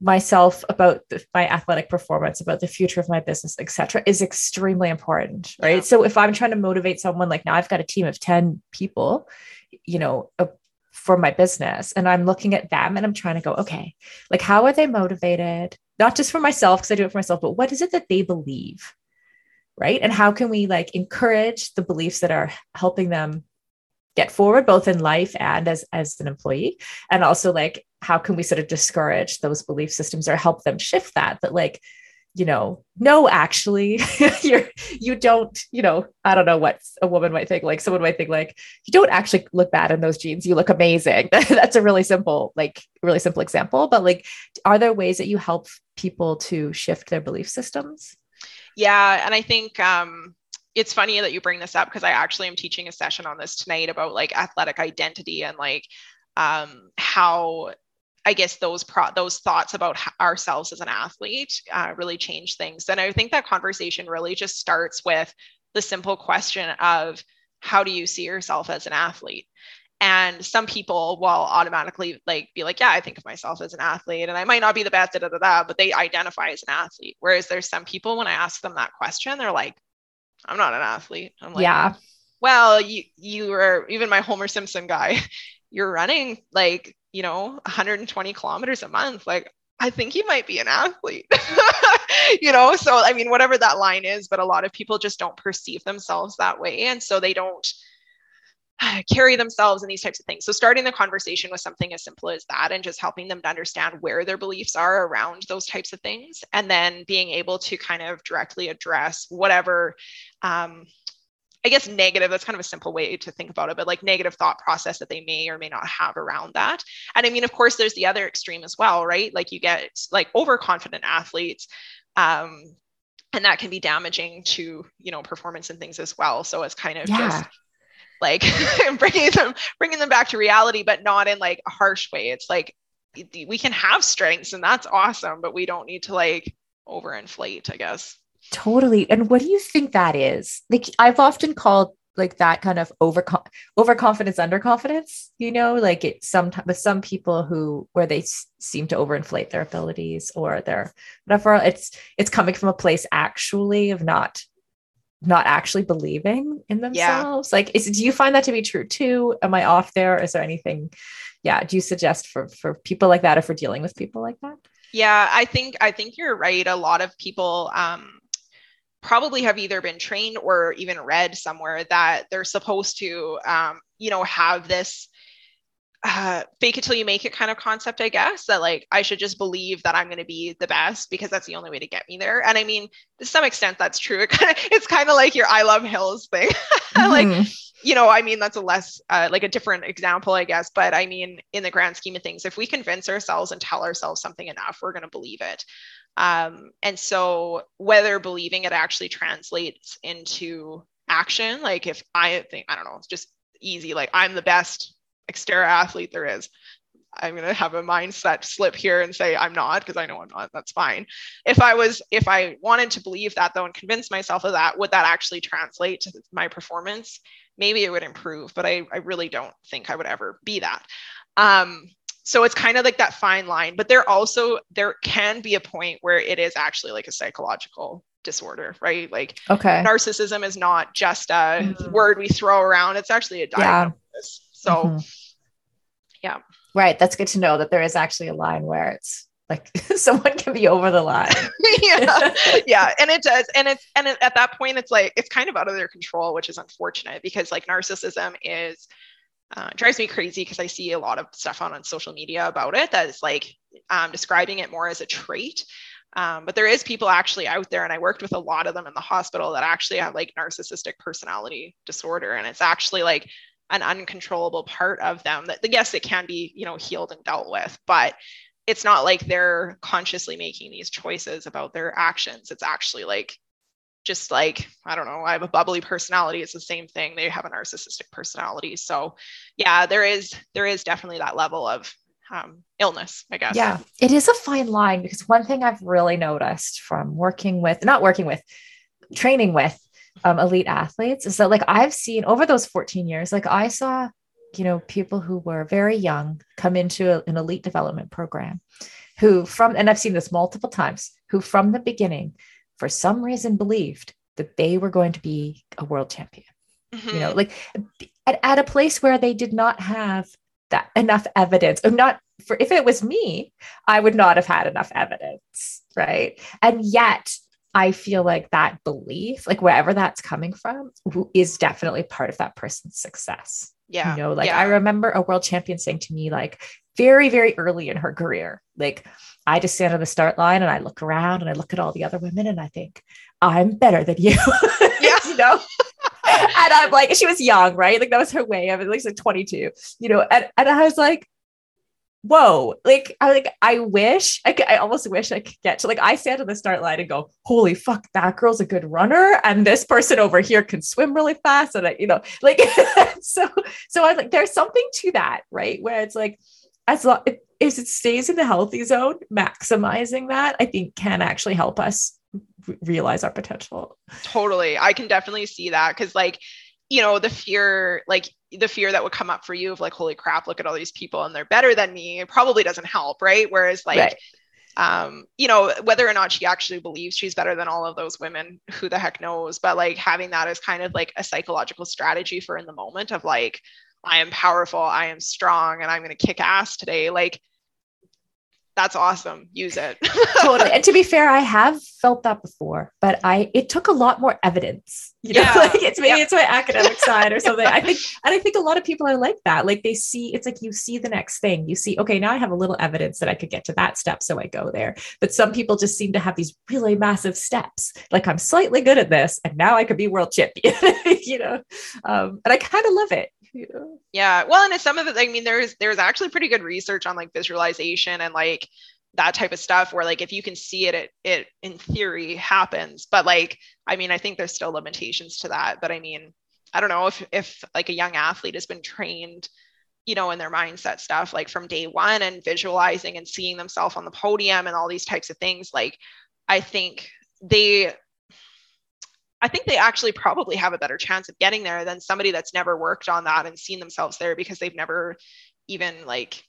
myself about the, my athletic performance about the future of my business etc is extremely important right yeah. so if i'm trying to motivate someone like now i've got a team of 10 people you know a for my business. And i'm looking at them and i'm trying to go okay like how are they motivated? Not just for myself because i do it for myself but what is it that they believe right? And how can we like encourage the beliefs that are helping them get forward both in life and as as an employee? And also like how can we sort of discourage those belief systems or help them shift that? That like you know, no, actually, you're you don't, you know, I don't know what a woman might think. Like someone might think like you don't actually look bad in those jeans. You look amazing. That's a really simple, like really simple example. But like, are there ways that you help people to shift their belief systems? Yeah, and I think um, it's funny that you bring this up because I actually am teaching a session on this tonight about like athletic identity and like um, how I guess those pro- those thoughts about ourselves as an athlete uh, really change things. And I think that conversation really just starts with the simple question of how do you see yourself as an athlete? And some people will automatically like be like, yeah, I think of myself as an athlete, and I might not be the best, da, da, da, da, but they identify as an athlete. Whereas there's some people when I ask them that question, they're like, I'm not an athlete. I'm like, yeah. Well, you you are even my Homer Simpson guy. You're running like you know 120 kilometers a month like I think he might be an athlete. you know, so I mean, whatever that line is, but a lot of people just don't perceive themselves that way. And so they don't carry themselves in these types of things. So starting the conversation with something as simple as that and just helping them to understand where their beliefs are around those types of things. And then being able to kind of directly address whatever um, I guess negative, that's kind of a simple way to think about it, but like negative thought process that they may or may not have around that. And I mean, of course, there's the other extreme as well, right? Like you get like overconfident athletes. Um, and that can be damaging to, you know, performance and things as well. So it's kind of yeah. just like bringing them, bringing them back to reality, but not in like a harsh way. It's like we can have strengths and that's awesome, but we don't need to like overinflate, I guess. Totally. And what do you think that is? Like I've often called like that kind of over overconfidence underconfidence you know like it sometimes with some people who where they s- seem to overinflate their abilities or their whatever it's it's coming from a place actually of not not actually believing in themselves yeah. like is, do you find that to be true too am i off there is there anything yeah do you suggest for for people like that if we're dealing with people like that yeah i think i think you're right a lot of people um probably have either been trained or even read somewhere that they're supposed to, um, you know, have this uh, fake it till you make it kind of concept, I guess, that like I should just believe that I'm going to be the best because that's the only way to get me there. And I mean, to some extent, that's true. It kind of, it's kind of like your I love hills thing. Mm-hmm. like, you know, I mean, that's a less, uh, like a different example, I guess. But I mean, in the grand scheme of things, if we convince ourselves and tell ourselves something enough, we're going to believe it. Um, and so, whether believing it actually translates into action. Like if I think, I don't know, it's just easy. Like I'm the best Xterra athlete there is. I'm going to have a mindset slip here and say I'm not because I know I'm not. That's fine. If I was, if I wanted to believe that though and convince myself of that, would that actually translate to my performance? Maybe it would improve, but I, I really don't think I would ever be that. Um, so it's kind of like that fine line, but there also there can be a point where it is actually like a psychological disorder, right? Like okay, narcissism is not just a mm-hmm. word we throw around; it's actually a diagnosis. Yeah. So. Mm-hmm. yeah. Right. That's good to know that there is actually a line where it's like someone can be over the line. Yeah. Yeah. And it does. And it's and it, at that point it's like it's kind of out of their control which is unfortunate because like narcissism is uh, drives me crazy because I see a lot of stuff on, on social media about it that is like um, describing it more as a trait. Um, but there is people actually out there, and I worked with a lot of them in the hospital that actually have like narcissistic personality disorder, and it's actually like an uncontrollable part of them that yes it can be you know healed and dealt with but it's not like they're consciously making these choices about their actions. It's actually like just like i don't know i have a bubbly personality. It's the same thing. They have a narcissistic personality. So yeah there is there is definitely that level of um, illness i guess. Yeah it is a fine line because one thing i've really noticed from working with not working with training with um, elite athletes is that like I've seen over those 14 years, like I saw, you know, people who were very young come into a, an elite development program who from, and I've seen this multiple times, who from the beginning, for some reason believed that they were going to be a world champion. Mm-hmm. You know, mm-hmm. like at, at a place where they did not have that enough evidence or not for if it was me, I would not have had enough evidence. Right. And yet I feel like that belief, like wherever that's coming from, is definitely part of that person's success. Yeah. You know, like yeah. I remember a world champion saying to me, like, very, very early in her career, like, I just stand on the start line and I look around and I look at all the other women and I think, I'm better than you. Yeah. you know? and I'm like, she was young, right? Like that was her way. of at least like 22, you know, and, and I was like, whoa like i like i wish I, I almost wish i could get to like i stand on the start line and go holy fuck that girl's a good runner and this person over here can swim really fast and I, you know like so so i like there's something to that right? Where it's like as long as it stays in the healthy zone maximizing that i think can actually help us realize our potential. Totally. I can definitely see that because like you know the fear like the fear that would come up for you of like holy crap look at all these people and they're better than me it probably doesn't help right whereas like right. um you know whether or not she actually believes she's better than all of those women who the heck knows but like having that as kind of like a psychological strategy for in the moment of like i am powerful i am strong and i'm going to kick ass today like that's awesome. Use it. Totally. And to be fair i have felt that before but i it took a lot more evidence. You know yeah. like it's maybe it's my academic side or something. I think and i think a lot of people are like that. Like they see it's like you see the next thing. You see okay now i have a little evidence that i could get to that step so i go there. But some people just seem to have these really massive steps. Like i'm slightly good at this and now i could be world champion you know? Um, and i kind of love it know? Yeah. Well, and some of it, I mean, there's there's actually pretty good research on like visualization and like that type of stuff where like if you can see it, it it in theory happens. But like, I mean, I think there's still limitations to that. But I mean, I don't know if if like a young athlete has been trained you know, in their mindset stuff, like from day one and visualizing and seeing themselves on the podium and all these types of things. Like, I think they I think they actually probably have a better chance of getting there than somebody that's never worked on that and seen themselves there because they've never even like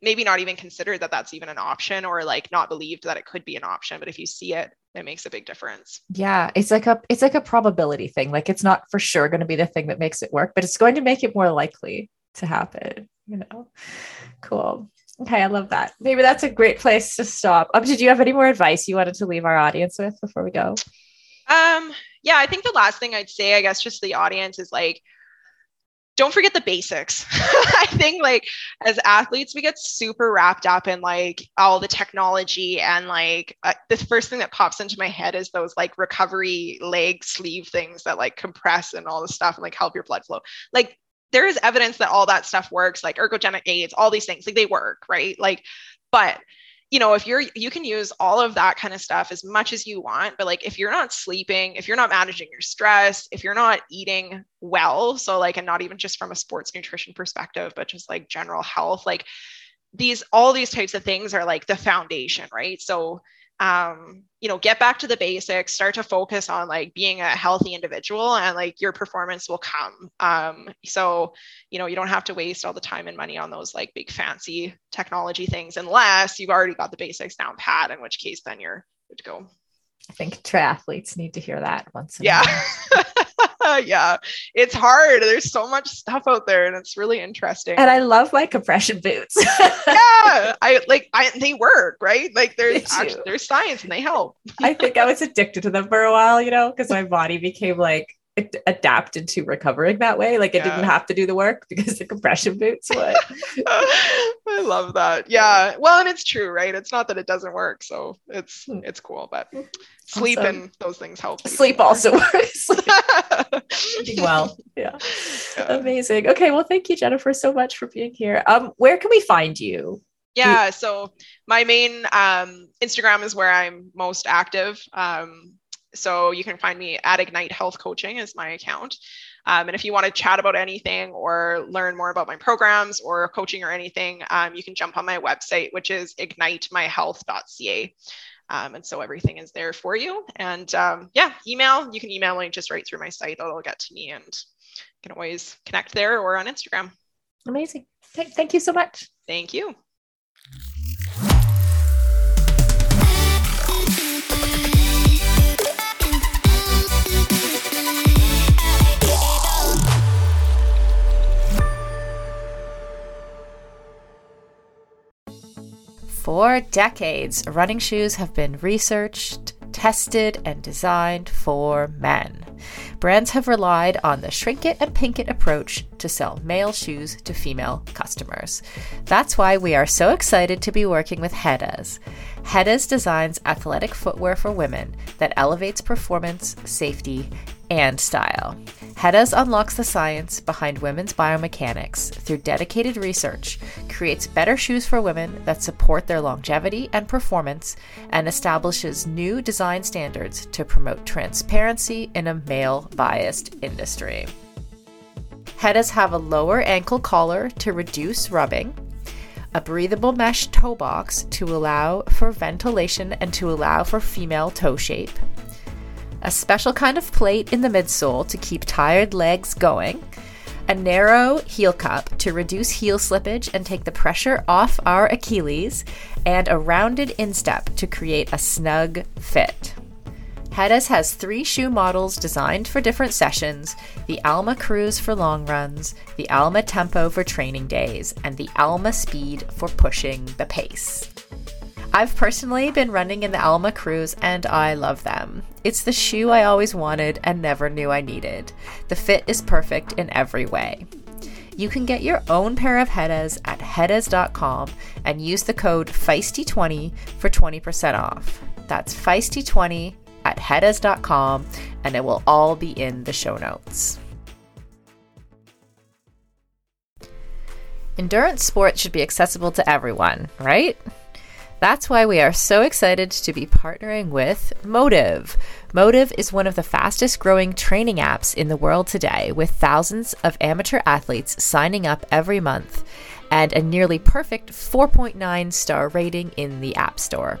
maybe not even considered that that's even an option or like not believed that it could be an option. But if you see it it makes a big difference. Yeah it's like a it's like a probability thing. Like it's not for sure going to be the thing that makes it work but it's going to make it more likely to happen you know? Cool. Okay i love that. Maybe that's a great place to stop. Um, did you have any more advice you wanted to leave our audience with before we go? Um yeah, I think the last thing I'd say, I guess, just the audience is like, don't forget the basics. I think like as athletes, we get super wrapped up in like all the technology and like uh, the first thing that pops into my head is those like recovery leg sleeve things that like compress and all the stuff and like help your blood flow. Like there is evidence that all that stuff works, like ergogenic aids, all these things, like they work, right? Like, but you know, if you're, you can use all of that kind of stuff as much as you want. But like, if you're not sleeping, if you're not managing your stress, if you're not eating well, so like, and not even just from a sports nutrition perspective, but just like general health, like these, all these types of things are like the foundation, right? So, um, you know, get back to the basics, start to focus on like being a healthy individual and like your performance will come. Um, so, you know, you don't have to waste all the time and money on those like big fancy technology things unless you've already got the basics down pat, in which case then you're good to go. I think triathletes need to hear that once. yeah. yeah, it's hard. There's so much stuff out there, and it's really interesting. And I love my compression boots. yeah, I like. I they work right. Like there's actually, there's science, and they help. I think I was addicted to them for a while, you know, because my body became like it adapted to recovering that way. Like it yeah. didn't have to do the work because the compression boots would. I love that. Yeah. Well, and it's true, right? It's not that it doesn't work. So it's hmm. it's cool, but sleep awesome. and those things help. Sleep also works. Well. Yeah. yeah. Amazing. Okay. Well, thank you, Jennifer, so much for being here. Um, where can we find you? Yeah, so my main um, Instagram is where I'm most active. Um, so you can find me at Ignite Health Coaching is my account. Um, and if you want to chat about anything or learn more about my programs or coaching or anything, um, you can jump on my website, which is ignitemyhealth.ca. Um, and so everything is there for you. And um, yeah, email, you can email me just right through my site. It'll get to me and you can always connect there or on Instagram. Amazing. Thank you so much. Thank you. For decades, running shoes have been researched, tested, and designed for men. Brands have relied on the shrink it and pink it approach to sell male shoes to female customers. That's why we are so excited to be working with Hedes. Hedes designs athletic footwear for women that elevates performance, safety, and style. Hedes unlocks the science behind women's biomechanics through dedicated research, creates better shoes for women that support their longevity and performance, and establishes new design standards to promote transparency in a male biased industry. Hedes have a lower ankle collar to reduce rubbing, a breathable mesh toe box to allow for ventilation and to allow for female toe shape, a special kind of plate in the midsole to keep tired legs going, a narrow heel cup to reduce heel slippage and take the pressure off our Achilles, and a rounded instep to create a snug fit. Hedes has three shoe models designed for different sessions the Alma Cruise for long runs, the Alma Tempo for training days, and the Alma Speed for pushing the pace. I've personally been running in the Alma Cruise and I love them. It's the shoe I always wanted and never knew I needed. The fit is perfect in every way. You can get your own pair of Hedes at hedes.com and use the code FEISTY20 for 20% off. That's FEISTY20 at hedes.com and it will all be in the show notes. Endurance sports should be accessible to everyone, right? That's why we are so excited to be partnering with Mottiv. Mottiv is one of the fastest growing training apps in the world today, with thousands of amateur athletes signing up every month and a nearly perfect 4.9 star rating in the App Store.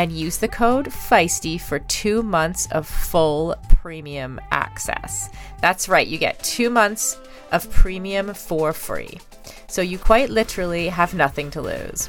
and use the code FEISTY for two months of full premium access. That's right, you get two months of premium for free. So you quite literally have nothing to lose.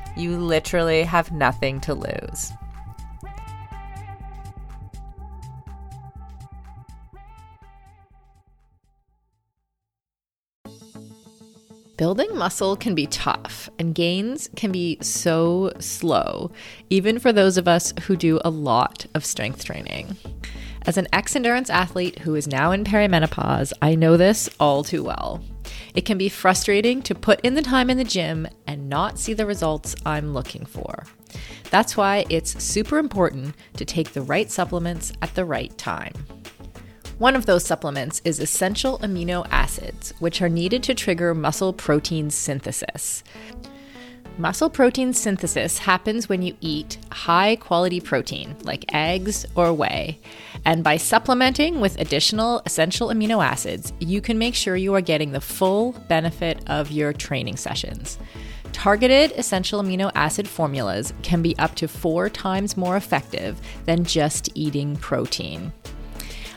You literally have nothing to lose. Building muscle can be tough, and gains can be so slow, even for those of us who do a lot of strength training. As an ex endurance athlete who is now in perimenopause, I know this all too well. It can be frustrating to put in the time in the gym and not see the results I'm looking for. That's why it's super important to take the right supplements at the right time. One of those supplements is essential amino acids, which are needed to trigger muscle protein synthesis. Muscle protein synthesis happens when you eat high quality protein, like eggs or whey. And by supplementing with additional essential amino acids, you can make sure you are getting the full benefit of your training sessions. Targeted essential amino acid formulas can be up to four times more effective than just eating protein.